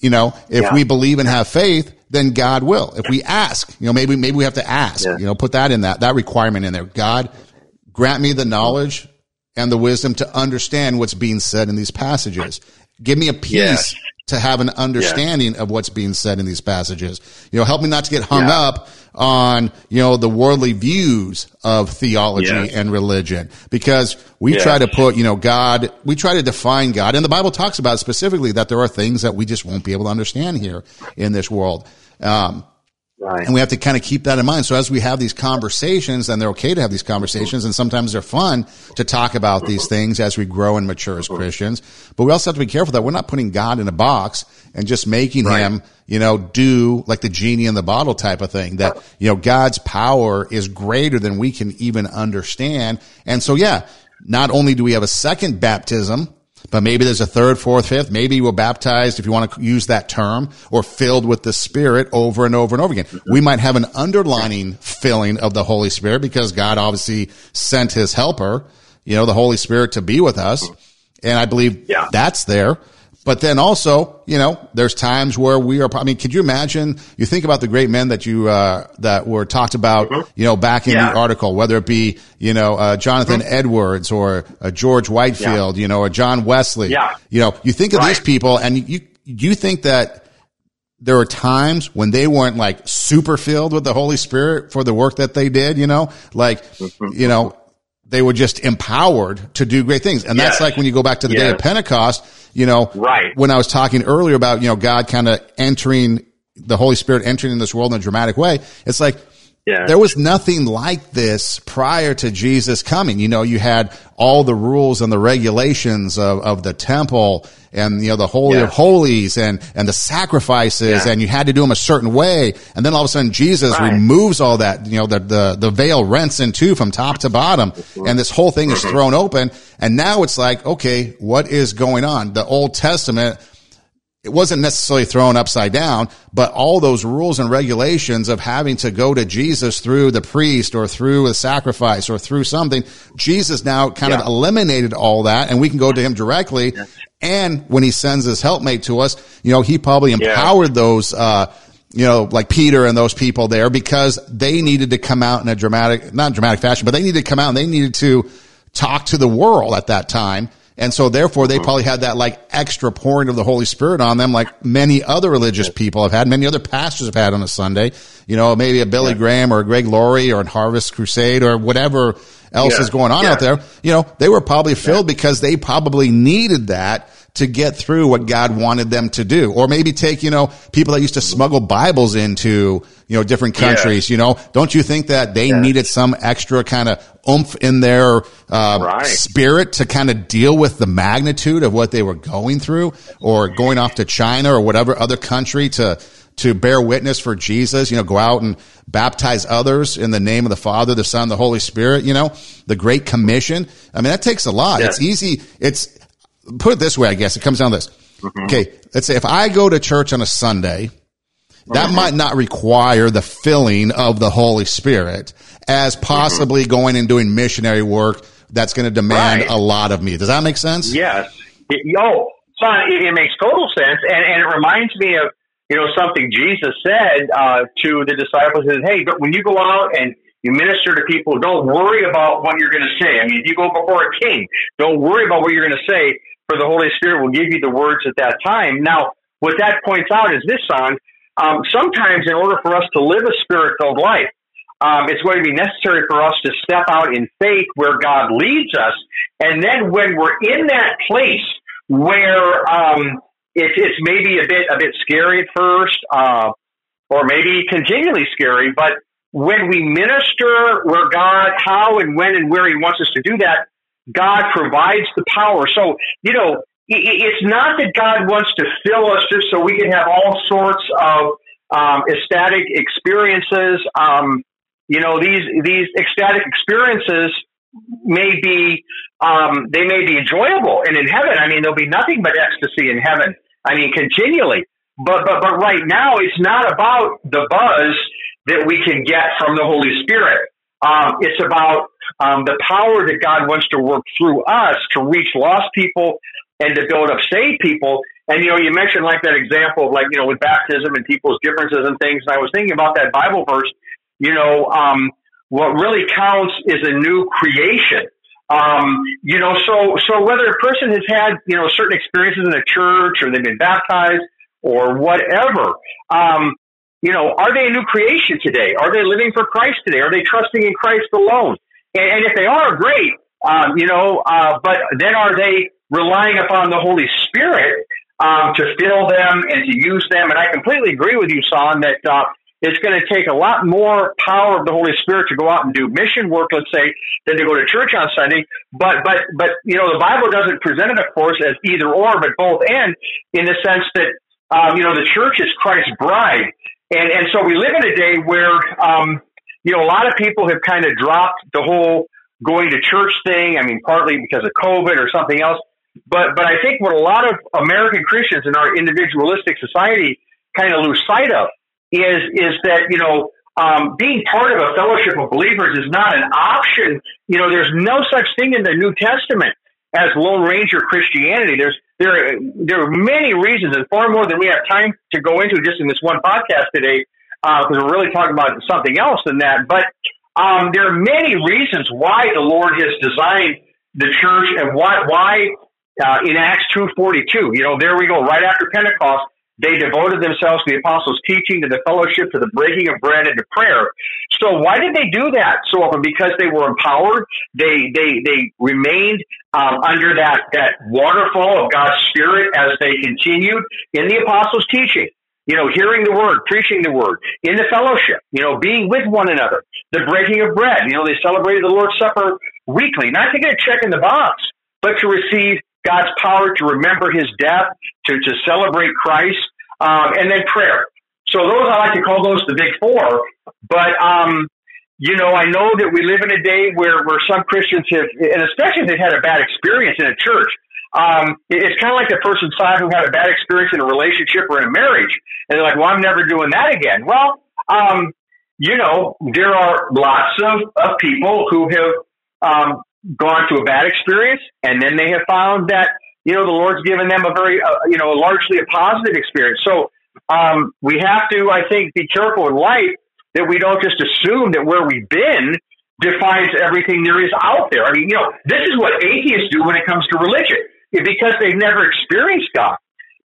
You know, if we believe and have faith, then God will. If we ask, you know, maybe, maybe we have to ask, you know, put that in that, that requirement in there. God, grant me the knowledge and the wisdom to understand what's being said in these passages. Give me a peace yes. to have an understanding of what's being said in these passages. You know, help me not to get hung yeah. up on, you know, the worldly views of theology yes. and religion because we try to put, you know, God, we try to define God and the Bible talks about specifically that there are things that we just won't be able to understand here in this world. Um, Right. And we have to kind of keep that in mind. So as we have these conversations, and they're okay to have these conversations, and sometimes they're fun to talk about these things as we grow and mature as Christians. But we also have to be careful that we're not putting God in a box and just making right. him, you know, do like the genie in the bottle type of thing. That, you know, God's power is greater than we can even understand. And so, yeah, not only do we have a second baptism, but maybe there's a third, fourth, fifth. Maybe you were baptized, if you want to use that term, or filled with the Spirit over and over and over again. We might have an underlining filling of the Holy Spirit because God obviously sent his helper, you know, the Holy Spirit to be with us. And I believe yeah. that's there. But then also, you know, there's times where we are. I mean, could you imagine? You think about the great men that you uh, that were talked about, mm-hmm. you know, back in yeah. the article, whether it be you know uh, Jonathan mm-hmm. Edwards or uh, George Whitefield, yeah. you know, or John Wesley. Yeah. You know, you think of right. these people, and you you think that there were times when they weren't like super filled with the Holy Spirit for the work that they did. You know, like mm-hmm. you know they were just empowered to do great things. And yes. that's like when you go back to the yes. day of Pentecost, you know, right. when I was talking earlier about, you know, God kind of entering the Holy Spirit entering in this world in a dramatic way. It's like, yeah. There was nothing like this prior to Jesus coming. You know, you had all the rules and the regulations of, of the temple and, you know, the Holy yeah. of Holies and, and the sacrifices yeah. and you had to do them a certain way. And then all of a sudden Jesus right. removes all that, you know, the, the, the veil rents in two from top to bottom and this whole thing is thrown open. And now it's like, okay, what is going on? The Old Testament, it wasn't necessarily thrown upside down, but all those rules and regulations of having to go to Jesus through the priest or through a sacrifice or through something, Jesus now kind yeah. of eliminated all that and we can go to him directly. Yeah. And when he sends his helpmate to us, you know, he probably empowered yeah. those, uh, you know, like Peter and those people there because they needed to come out in a dramatic, not dramatic fashion, but they needed to come out and they needed to talk to the world at that time and so therefore they mm-hmm. probably had that like extra pouring of the Holy Spirit on them, like many other religious people have had, many other pastors have had on a Sunday. You know, maybe a Billy yeah. Graham or a Greg Laurie or a Harvest Crusade or whatever else yeah. is going on yeah. out there. You know, they were probably filled because they probably needed that to get through what God wanted them to do. Or maybe take, you know, people that used to smuggle Bibles into, you know, different countries, yeah. you know, don't you think that they yeah. needed some extra kind of oomph in their uh, right. spirit to kind of deal with the magnitude of what they were going through or going off to China or whatever other country to, to bear witness for Jesus, you know, go out and baptize others in the name of the Father, the Son, the Holy Spirit, you know, the Great Commission. I mean, that takes a lot. It's easy. It's, put it this way, I guess it comes down to this. Mm-hmm. Okay. Let's say if I go to church on a Sunday, that mm-hmm. might not require the filling of the Holy Spirit as mm-hmm. possibly mm-hmm. going and doing missionary work that's going to demand right. a lot of me. Does that make sense? Yes. It, oh, son, it, it, makes total sense. And, and it reminds me of, you know, something Jesus said uh, to the disciples is, hey, but when you go out and you minister to people, don't worry about what you're going to say. I mean, if you go before a king, don't worry about what you're going to say for the Holy Spirit will give you the words at that time. Now, what that points out is this song. Um, sometimes, in order for us to live a spirit filled life, um, it's going to be necessary for us to step out in faith where God leads us. And then when we're in that place where um, it, it's maybe a bit a bit scary at first, uh, or maybe continually scary, but when we minister where God, how and when and where He wants us to do that, God provides the power. So, you know, it's not that God wants to fill us just so we can have all sorts of um, ecstatic experiences. Um, you know, these these ecstatic experiences may be um, they may be enjoyable, and in heaven, I mean, there'll be nothing but ecstasy in heaven. I mean, continually. But but but right now, it's not about the buzz that we can get from the Holy Spirit. Um, it's about um, the power that God wants to work through us to reach lost people and to build up saved people. And you know, you mentioned like that example of like you know with baptism and people's differences and things. And I was thinking about that Bible verse. You know, um, what really counts is a new creation. Um, you know, so so whether a person has had you know certain experiences in a church or they've been baptized or whatever, um, you know, are they a new creation today? Are they living for Christ today? Are they trusting in Christ alone? And, and if they are, great. Um, you know, uh, but then are they relying upon the Holy Spirit um, to fill them and to use them? And I completely agree with you, Son, that uh, it's going to take a lot more power of the Holy Spirit to go out and do mission work, let's say, than to go to church on Sunday. But, but, but, you know, the Bible doesn't present it, of course, as either or, but both and in the sense that, um, you know, the church is Christ's bride. And, and so we live in a day where, um, you know, a lot of people have kind of dropped the whole going to church thing. I mean, partly because of COVID or something else. But, but I think what a lot of American Christians in our individualistic society kind of lose sight of is, is that, you know, um, being part of a fellowship of believers is not an option. You know, there's no such thing in the New Testament as Lone Ranger Christianity. There's there there are many reasons, and far more than we have time to go into just in this one podcast today, because uh, we're really talking about something else than that. But um, there are many reasons why the Lord has designed the church, and why why uh, in Acts two forty two. You know, there we go, right after Pentecost they devoted themselves to the apostles' teaching, to the fellowship, to the breaking of bread, and to prayer. So why did they do that so often? Because they were empowered. They they they remained um, under that that waterfall of God's Spirit as they continued in the apostles' teaching. You know, hearing the word, preaching the word, in the fellowship. You know, being with one another, the breaking of bread. You know, they celebrated the Lord's Supper weekly, not to get a check in the box, but to receive God's power to remember his death, to, to celebrate Christ, um, and then prayer. So those, I like to call those the big four. But, um, you know, I know that we live in a day where, where some Christians have, and especially if they've had a bad experience in a church, um, it's kind of like the person side who had a bad experience in a relationship or in a marriage. And they're like, well, I'm never doing that again. Well, um, you know, there are lots of, of people who have um, gone through a bad experience, and then they have found that you know the Lord's given them a very uh, you know largely a positive experience. So um, we have to, I think, be careful in life that we don't just assume that where we've been defines everything there is out there. I mean, you know, this is what atheists do when it comes to religion, because they've never experienced God,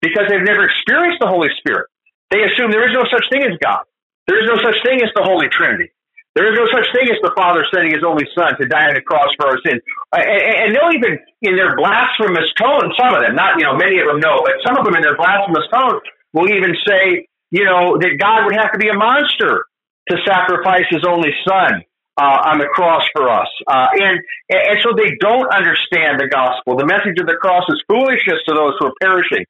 because they've never experienced the Holy Spirit. They assume there is no such thing as God. There is no such thing as the Holy Trinity. There is no such thing as the Father sending His only Son to die on the cross for our sins. And, and they'll even, in their blasphemous tone, some of them, not, you know, many of them know, but some of them in their blasphemous tone will even say, you know, that God would have to be a monster to sacrifice His only Son. Uh, on the cross for us. Uh, and, and so they don't understand the gospel. The message of the cross is foolishness to those who are perishing.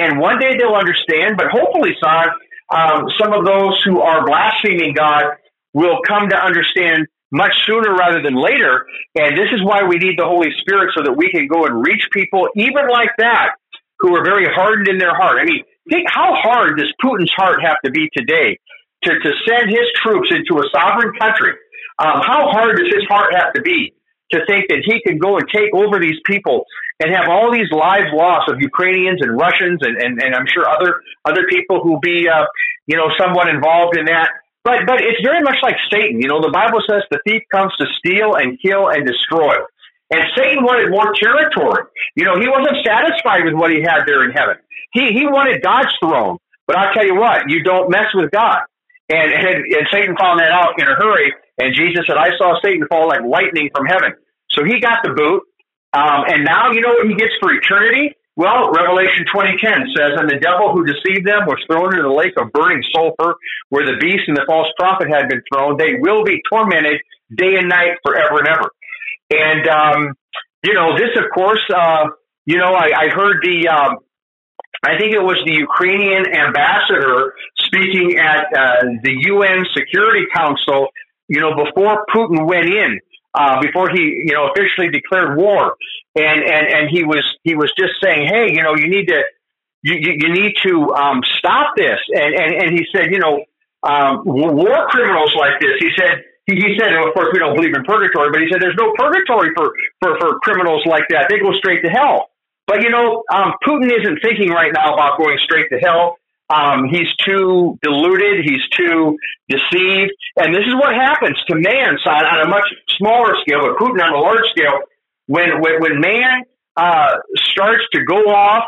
And one day they'll understand, but hopefully, son, um, some of those who are blaspheming God will come to understand much sooner rather than later. And this is why we need the Holy Spirit so that we can go and reach people, even like that, who are very hardened in their heart. I mean, think how hard does Putin's heart have to be today to, to send his troops into a sovereign country? Um, how hard does his heart have to be to think that he can go and take over these people and have all these lives lost of Ukrainians and Russians and, and, and I'm sure other other people who be uh, you know somewhat involved in that but but it's very much like Satan. You know, the Bible says the thief comes to steal and kill and destroy. And Satan wanted more territory. You know, he wasn't satisfied with what he had there in heaven. He he wanted God's throne. But I'll tell you what, you don't mess with God. And, and and Satan found that out in a hurry. And Jesus said, I saw Satan fall like lightning from heaven. So he got the boot. Um, and now you know what he gets for eternity? Well, Revelation 20:10 says, "And the devil who deceived them was thrown into the lake of burning sulfur, where the beast and the false prophet had been thrown. They will be tormented day and night forever and ever." And um, you know, this, of course, uh, you know, I, I heard the, um, I think it was the Ukrainian ambassador speaking at uh, the UN Security Council. You know, before Putin went in, uh, before he, you know, officially declared war. And, and, and he was, he was just saying, Hey, you know, you need to, you, you, need to, um, stop this. And, and, and he said, you know, um, war criminals like this, he said, he, he said, of course, we don't believe in purgatory, but he said there's no purgatory for, for, for criminals like that. They go straight to hell. But you know, um, Putin isn't thinking right now about going straight to hell. Um, he's too deluded. He's too deceived. And this is what happens to man, son, on a much smaller scale, but Putin on a large scale. When, when, when man, uh, starts to go off,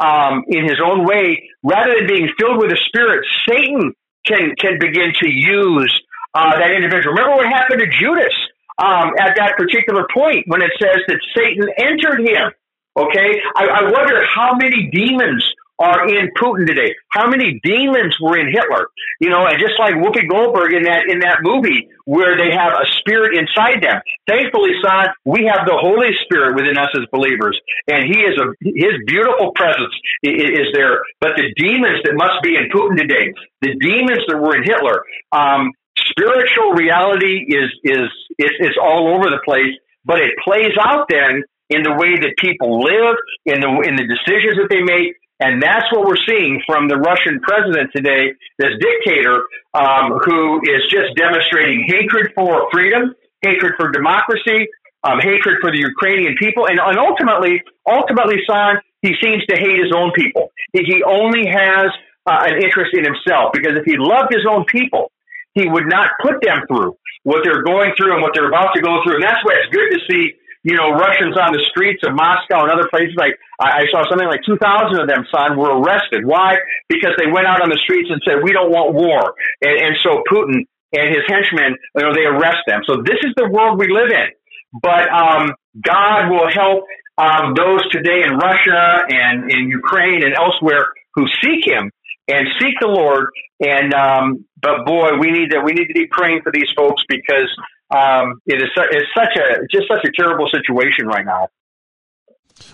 um, in his own way, rather than being filled with the Spirit, Satan can, can begin to use, uh, that individual. Remember what happened to Judas, um, at that particular point when it says that Satan entered him. Okay? I, I wonder how many demons are in Putin today. How many demons were in Hitler? You know, and just like Whoopi Goldberg in that in that movie where they have a spirit inside them. Thankfully, son, we have the Holy Spirit within us as believers, and He is a His beautiful presence is, is there. But the demons that must be in Putin today, the demons that were in Hitler, um, spiritual reality is is is, is all over the place. But it plays out then in the way that people live, in the in the decisions that they make, and that's what we're seeing from the Russian president today, this dictator um, who is just demonstrating hatred for freedom, hatred for democracy, um, hatred for the Ukrainian people, and, and ultimately, ultimately, son, he seems to hate his own people. He only has uh, an interest in himself because if he loved his own people, he would not put them through what they're going through and what they're about to go through. And that's why it's good to see you know, Russians on the streets of Moscow and other places. Like I, I saw something like 2,000 of them, son, were arrested. Why? Because they went out on the streets and said, we don't want war. And, and so Putin and his henchmen, you know, they arrest them. So this is the world we live in. But um, God will help um, those today in Russia and in Ukraine and elsewhere who seek Him and seek the Lord. And um, but boy, we need to we need to be praying for these folks because um, it is su- it's such a just such a terrible situation right now.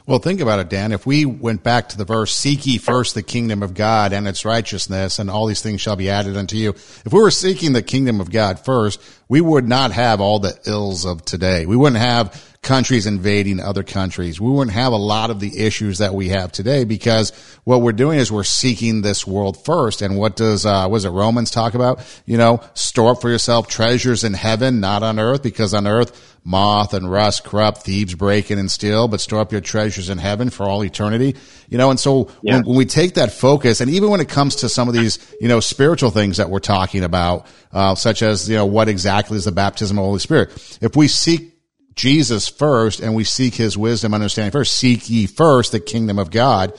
Well, think about it, Dan. If we went back to the verse, seek ye first the kingdom of God and its righteousness, and all these things shall be added unto you. If we were seeking the kingdom of God first, we would not have all the ills of today. We wouldn't have countries invading other countries. We wouldn't have a lot of the issues that we have today because what we're doing is we're seeking this world first. And what does, uh, was it Romans talk about? You know, store up for yourself treasures in heaven, not on earth, because on earth, moth and rust corrupt, thieves break in and steal, but store up your treasures in heaven for all eternity. You know, and so yeah. when, when, we take that focus, and even when it comes to some of these, you know, spiritual things that we're talking about, uh, such as, you know, what exactly is the baptism of the Holy Spirit? If we seek Jesus first and we seek his wisdom, understanding first, seek ye first the kingdom of God,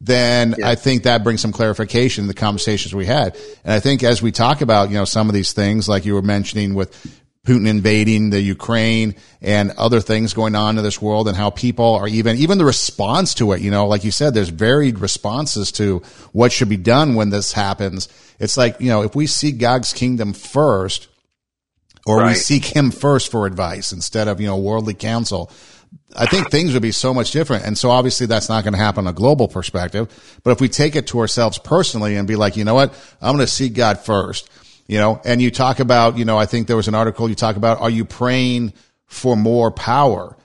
then yeah. I think that brings some clarification in the conversations we had. And I think as we talk about, you know, some of these things, like you were mentioning with Putin invading the Ukraine and other things going on in this world and how people are even, even the response to it, you know, like you said, there's varied responses to what should be done when this happens. It's like, you know, if we seek God's kingdom first, or right. we seek him first for advice instead of, you know, worldly counsel. I think things would be so much different. And so obviously that's not going to happen on a global perspective. But if we take it to ourselves personally and be like, you know what? I'm going to seek God first, you know, and you talk about, you know, I think there was an article you talk about, are you praying for more power?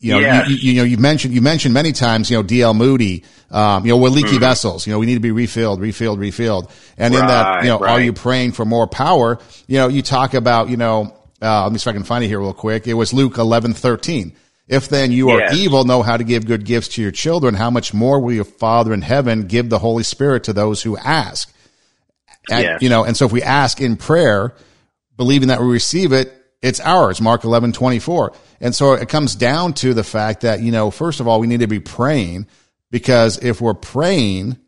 You know, yes. you, you, know, you mentioned, you mentioned many times, you know, DL Moody, um, you know, we're leaky mm. vessels. You know, we need to be refilled, refilled, refilled. And right, in that, you know, right. are you praying for more power? You know, you talk about, you know, uh, let me see if I can find it here real quick. It was Luke 11, 13. If then you are yes. evil, know how to give good gifts to your children, how much more will your Father in heaven give the Holy Spirit to those who ask? And, yes. you know, and so if we ask in prayer, believing that we receive it, it's ours, Mark 11, 24. And so it comes down to the fact that, you know, first of all, we need to be praying because if we're praying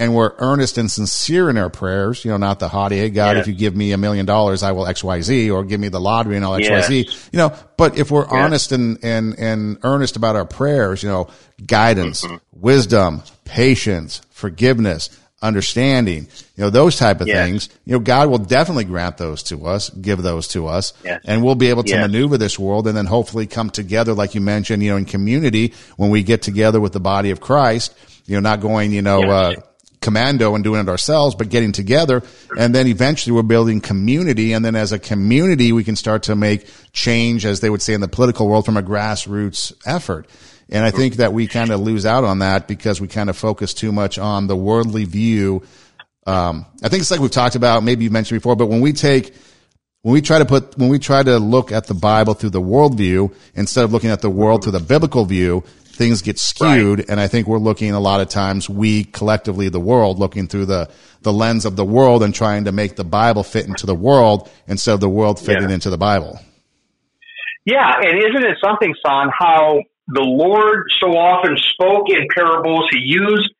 and we're earnest and sincere in our prayers, you know, not the haughty, hey, God, if you give me a million dollars, I will XYZ or give me the lottery and I'll XYZ, you know, but if we're honest and, and, and earnest about our prayers, you know, guidance, mm-hmm. wisdom, patience, forgiveness, understanding, you know, those type of things, you know, God will definitely grant those to us, give those to us, and we'll be able to maneuver this world and then hopefully come together, like you mentioned, you know, in community when we get together with the body of Christ, you know, not going, you know, uh, commando and doing it ourselves, but getting together. And then eventually we're building community. And then as a community, we can start to make change, as they would say in the political world, from a grassroots effort. And I think that we kind of lose out on that because we kind of focus too much on the worldly view. Um, I think it's like we've talked about, maybe you mentioned before, but when we take, when we try to put, when we try to look at the Bible through the worldview instead of looking at the world through the biblical view, things get skewed. Right. And I think we're looking a lot of times, we collectively, the world, looking through the, the lens of the world and trying to make the Bible fit into the world instead of the world fitting yeah. into the Bible. Yeah. And isn't it something, son, how the Lord so often spoke in parables. He used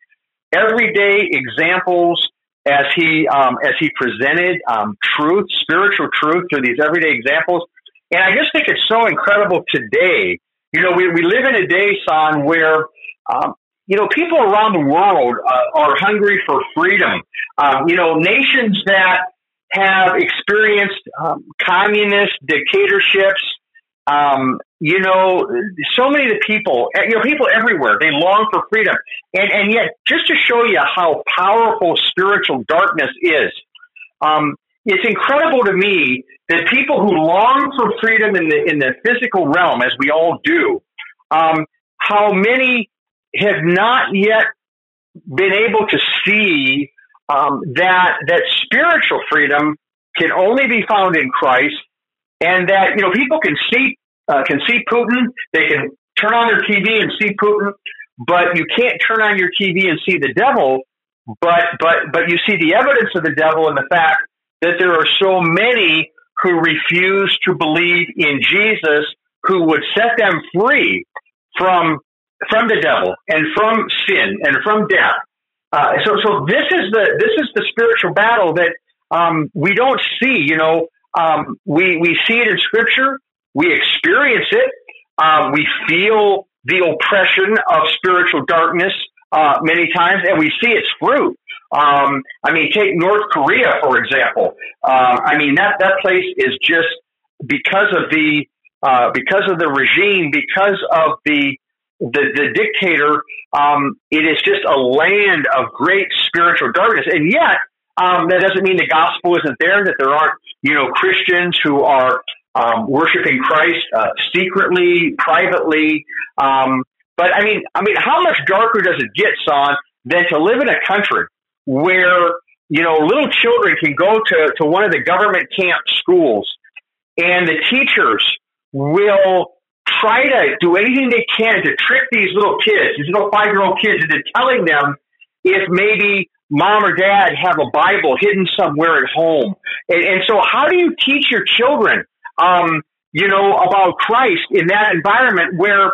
everyday examples as he um, as he presented um, truth, spiritual truth through these everyday examples. And I just think it's so incredible today. You know, we, we live in a day, son, where um, you know people around the world uh, are hungry for freedom. Um, you know, nations that have experienced um, communist dictatorships um, you know, so many of the people, you know, people everywhere, they long for freedom. And, and yet, just to show you how powerful spiritual darkness is, um, it's incredible to me that people who long for freedom in the, in the physical realm, as we all do, um, how many have not yet been able to see um, that that spiritual freedom can only be found in Christ and that you know people can see uh, can see Putin. They can turn on their TV and see Putin, but you can't turn on your TV and see the devil. But but but you see the evidence of the devil in the fact that there are so many who refuse to believe in Jesus, who would set them free from from the devil and from sin and from death. Uh, so so this is the this is the spiritual battle that um, we don't see. You know, um, we we see it in Scripture. We experience it. Um, we feel the oppression of spiritual darkness uh, many times, and we see its fruit. Um, I mean, take North Korea for example. Uh, I mean that that place is just because of the uh, because of the regime, because of the the, the dictator. Um, it is just a land of great spiritual darkness, and yet um, that doesn't mean the gospel isn't there. That there aren't you know Christians who are um, worshiping Christ uh, secretly, privately. Um, but I mean, I mean, how much darker does it get, son, than to live in a country where you know little children can go to to one of the government camp schools, and the teachers will try to do anything they can to trick these little kids, these little five year old kids, into telling them if maybe mom or dad have a Bible hidden somewhere at home. And, and so, how do you teach your children um, you know, about Christ in that environment where,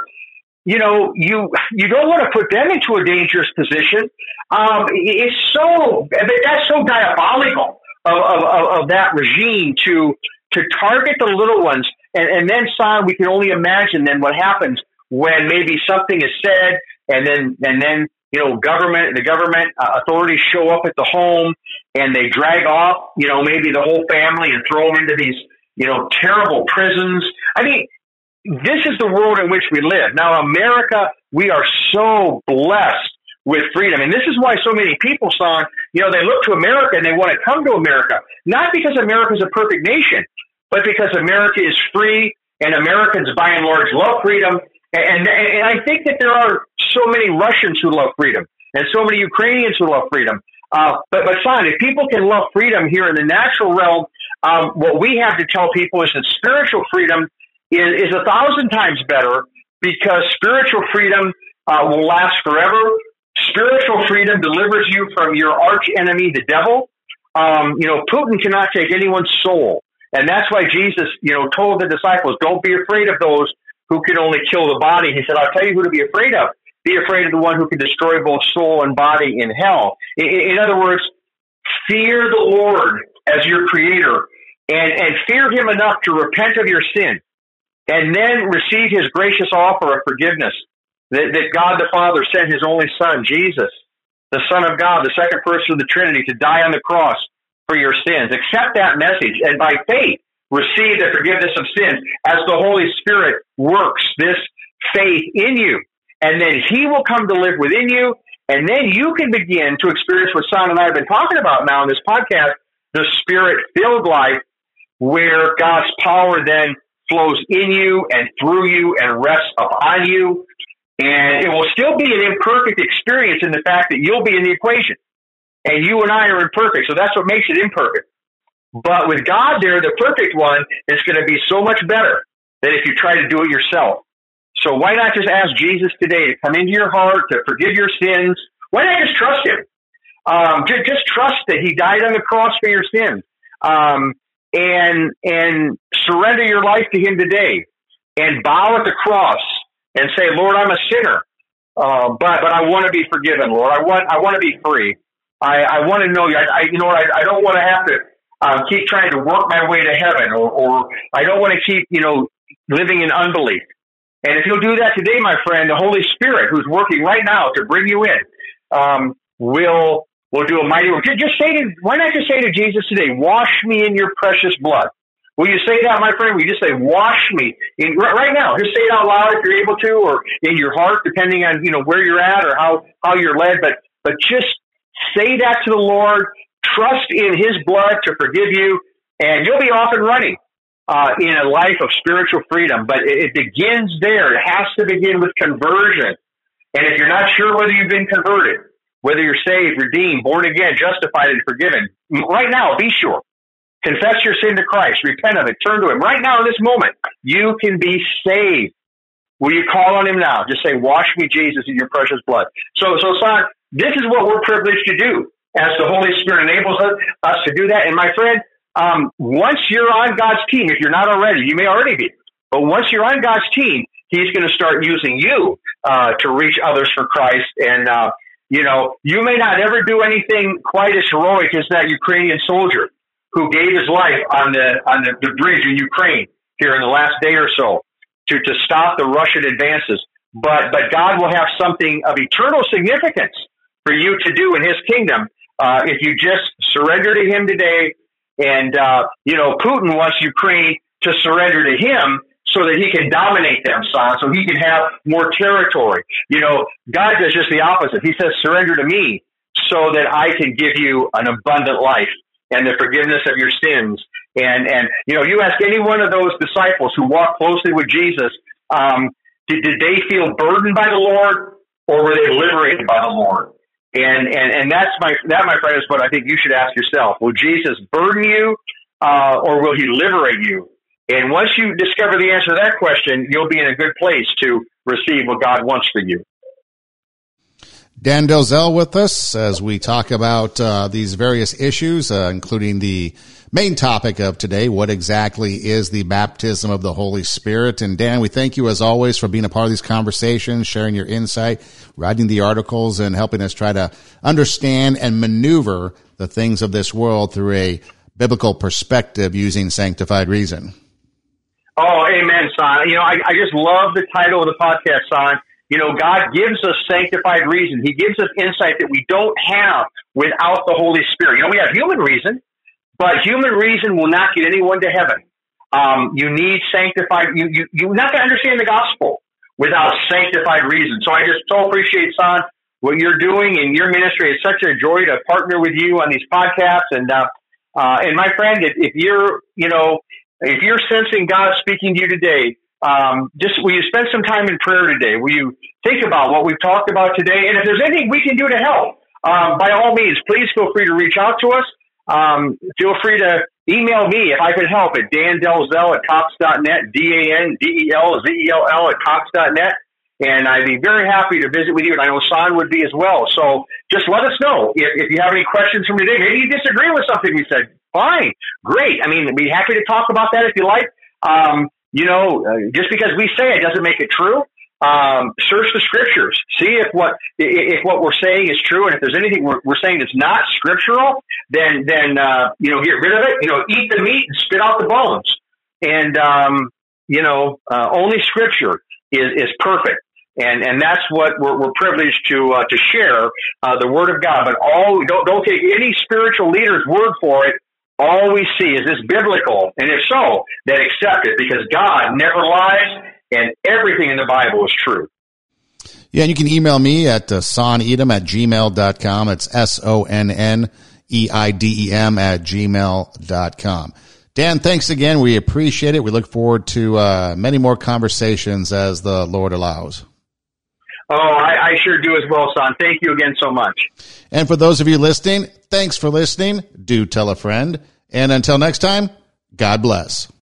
you know, you you don't want to put them into a dangerous position. Um, it's so that's so diabolical of, of, of that regime to to target the little ones, and, and then, son, we can only imagine then what happens when maybe something is said, and then and then you know, government the government uh, authorities show up at the home and they drag off, you know, maybe the whole family and throw them into these you know, terrible prisons. I mean, this is the world in which we live. Now, America, we are so blessed with freedom. And this is why so many people, son, you know, they look to America and they want to come to America. Not because America is a perfect nation, but because America is free and Americans by and large love freedom. And, and, and I think that there are so many Russians who love freedom and so many Ukrainians who love freedom. Uh, but, but son, if people can love freedom here in the natural realm, um, what we have to tell people is that spiritual freedom is, is a thousand times better because spiritual freedom uh, will last forever. Spiritual freedom delivers you from your arch enemy, the devil. Um, you know, Putin cannot take anyone's soul. And that's why Jesus, you know, told the disciples, don't be afraid of those who can only kill the body. He said, I'll tell you who to be afraid of. Be afraid of the one who can destroy both soul and body in hell. In, in other words, fear the Lord as your creator and, and fear him enough to repent of your sin and then receive his gracious offer of forgiveness that, that God the Father sent his only son, Jesus, the Son of God, the second person of the Trinity, to die on the cross for your sins. Accept that message and by faith receive the forgiveness of sins as the Holy Spirit works this faith in you and then he will come to live within you And then you can begin to experience what Son and I have been talking about now in this podcast, the spirit filled life where God's power then flows in you and through you and rests upon you. And it will still be an imperfect experience in the fact that you'll be in the equation. And you and I are imperfect. So that's what makes it imperfect. But with God there, the perfect one is going to be so much better than if you try to do it yourself. So why not just ask Jesus today to come into your heart, to forgive your sins? Why not just trust Him? Um, just, just trust that He died on the cross for your sins, um, and and surrender your life to Him today, and bow at the cross and say, Lord, I'm a sinner, uh, but but I want to be forgiven, Lord. I want I want to be free. I, I want to know you. I, I you know I, I don't want to have to um, keep trying to work my way to heaven, or, or I don't want to keep you know living in unbelief. And if you'll do that today, my friend, the Holy Spirit, who's working right now to bring you in, um, will will do a mighty work. Just say to why not just say to Jesus today, "Wash me in your precious blood." Will you say that, my friend? Will you just say, "Wash me"? In, right now, just say it out loud if you're able to, or in your heart, depending on you know where you're at or how how you're led. But but just say that to the Lord. Trust in His blood to forgive you, and you'll be off and running uh, in a life of spiritual freedom. But it, it begins there. It has to begin with conversion. And if you're not sure whether you've been converted, whether you're saved, redeemed, born again, justified, and forgiven, right now, be sure. Confess your sin to Christ, repent of it, turn to Him. Right now, in this moment, you can be saved. Will you call on Him now? Just say, Wash me, Jesus, in your precious blood. So, so, son, this is what we're privileged to do as the Holy Spirit enables us, us to do that. And my friend, um, once you're on God's team, if you're not already, you may already be, but once you're on God's team, He's going to start using you uh, to reach others for Christ. And uh, you know, you may not ever do anything quite as heroic as that Ukrainian soldier who gave his life on the on the, the bridge in Ukraine here in the last day or so to to stop the Russian advances. But but God will have something of eternal significance for you to do in His kingdom uh, if you just surrender to Him today. And uh, you know, Putin wants Ukraine to surrender to him so that he can dominate them, son, so he can have more territory. You know, God does just the opposite. He says, surrender to me so that I can give you an abundant life and the forgiveness of your sins. And, and, you know, you ask any one of those disciples who walked closely with Jesus, um, did, did they feel burdened by the Lord or were they liberated by the Lord? And, and, and that's my, that, my friend, is what I think you should ask yourself. Will Jesus burden you, uh, or will he liberate you? And once you discover the answer to that question, you'll be in a good place to receive what God wants for you. Dan Delzell with us as we talk about uh, these various issues, uh, including the main topic of today. What exactly is the baptism of the Holy Spirit? And Dan, we thank you as always for being a part of these conversations, sharing your insight, writing the articles, and helping us try to understand and maneuver the things of this world through a biblical perspective using sanctified reason. Oh, amen, son. You know, I, I just love the title of the podcast, son you know, God gives us sanctified reason. He gives us insight that we don't have without the Holy Spirit. You know, we have human reason, but human reason will not get anyone to heaven. Um, you need sanctified, you, you, you're not to understand the gospel without sanctified reason. So I just so appreciate, son, what you're doing in your ministry. It's such a joy to partner with you on these podcasts. And, uh, uh, and my friend, if, if you're, you know, if you're sensing God speaking to you today, um, just will you spend some time in prayer today? Will you think about what we've talked about today? And if there's anything we can do to help, um, by all means, please feel free to reach out to us. Um, feel free to email me if I can help at Dan dandelzell at cox.net, D-A-N-D-E-L-Z-E-L-L at cox.net. And I'd be very happy to visit with you, and I know Son would be as well. So just let us know if, if you have any questions from today. Maybe you disagree with something we said. Fine, great. I mean, be happy to talk about that if you like. Um, you know, uh, just because we say it doesn't make it true. Um, search the scriptures, see if what if what we're saying is true, and if there's anything we're, we're saying that's not scriptural, then then uh, you know get rid of it. You know, eat the meat and spit out the bones. And um, you know, uh, only scripture is is perfect and and that's what we're, we're privileged to uh, to share uh, the word of God. But all don't don't take any spiritual leader's word for it all we see is this biblical, and if so, then accept it because God never lies and everything in the Bible is true. Yeah, and you can email me at uh, sonnedem at gmail.com. It's S-O-N-N E-I-D-E-M at gmail.com. Dan, thanks again. We appreciate it. We look forward to uh, many more conversations as the Lord allows. Oh, I, I sure do as well, son. Thank you again so much. And for those of you listening, thanks for listening. Do tell a friend. And until next time, God bless.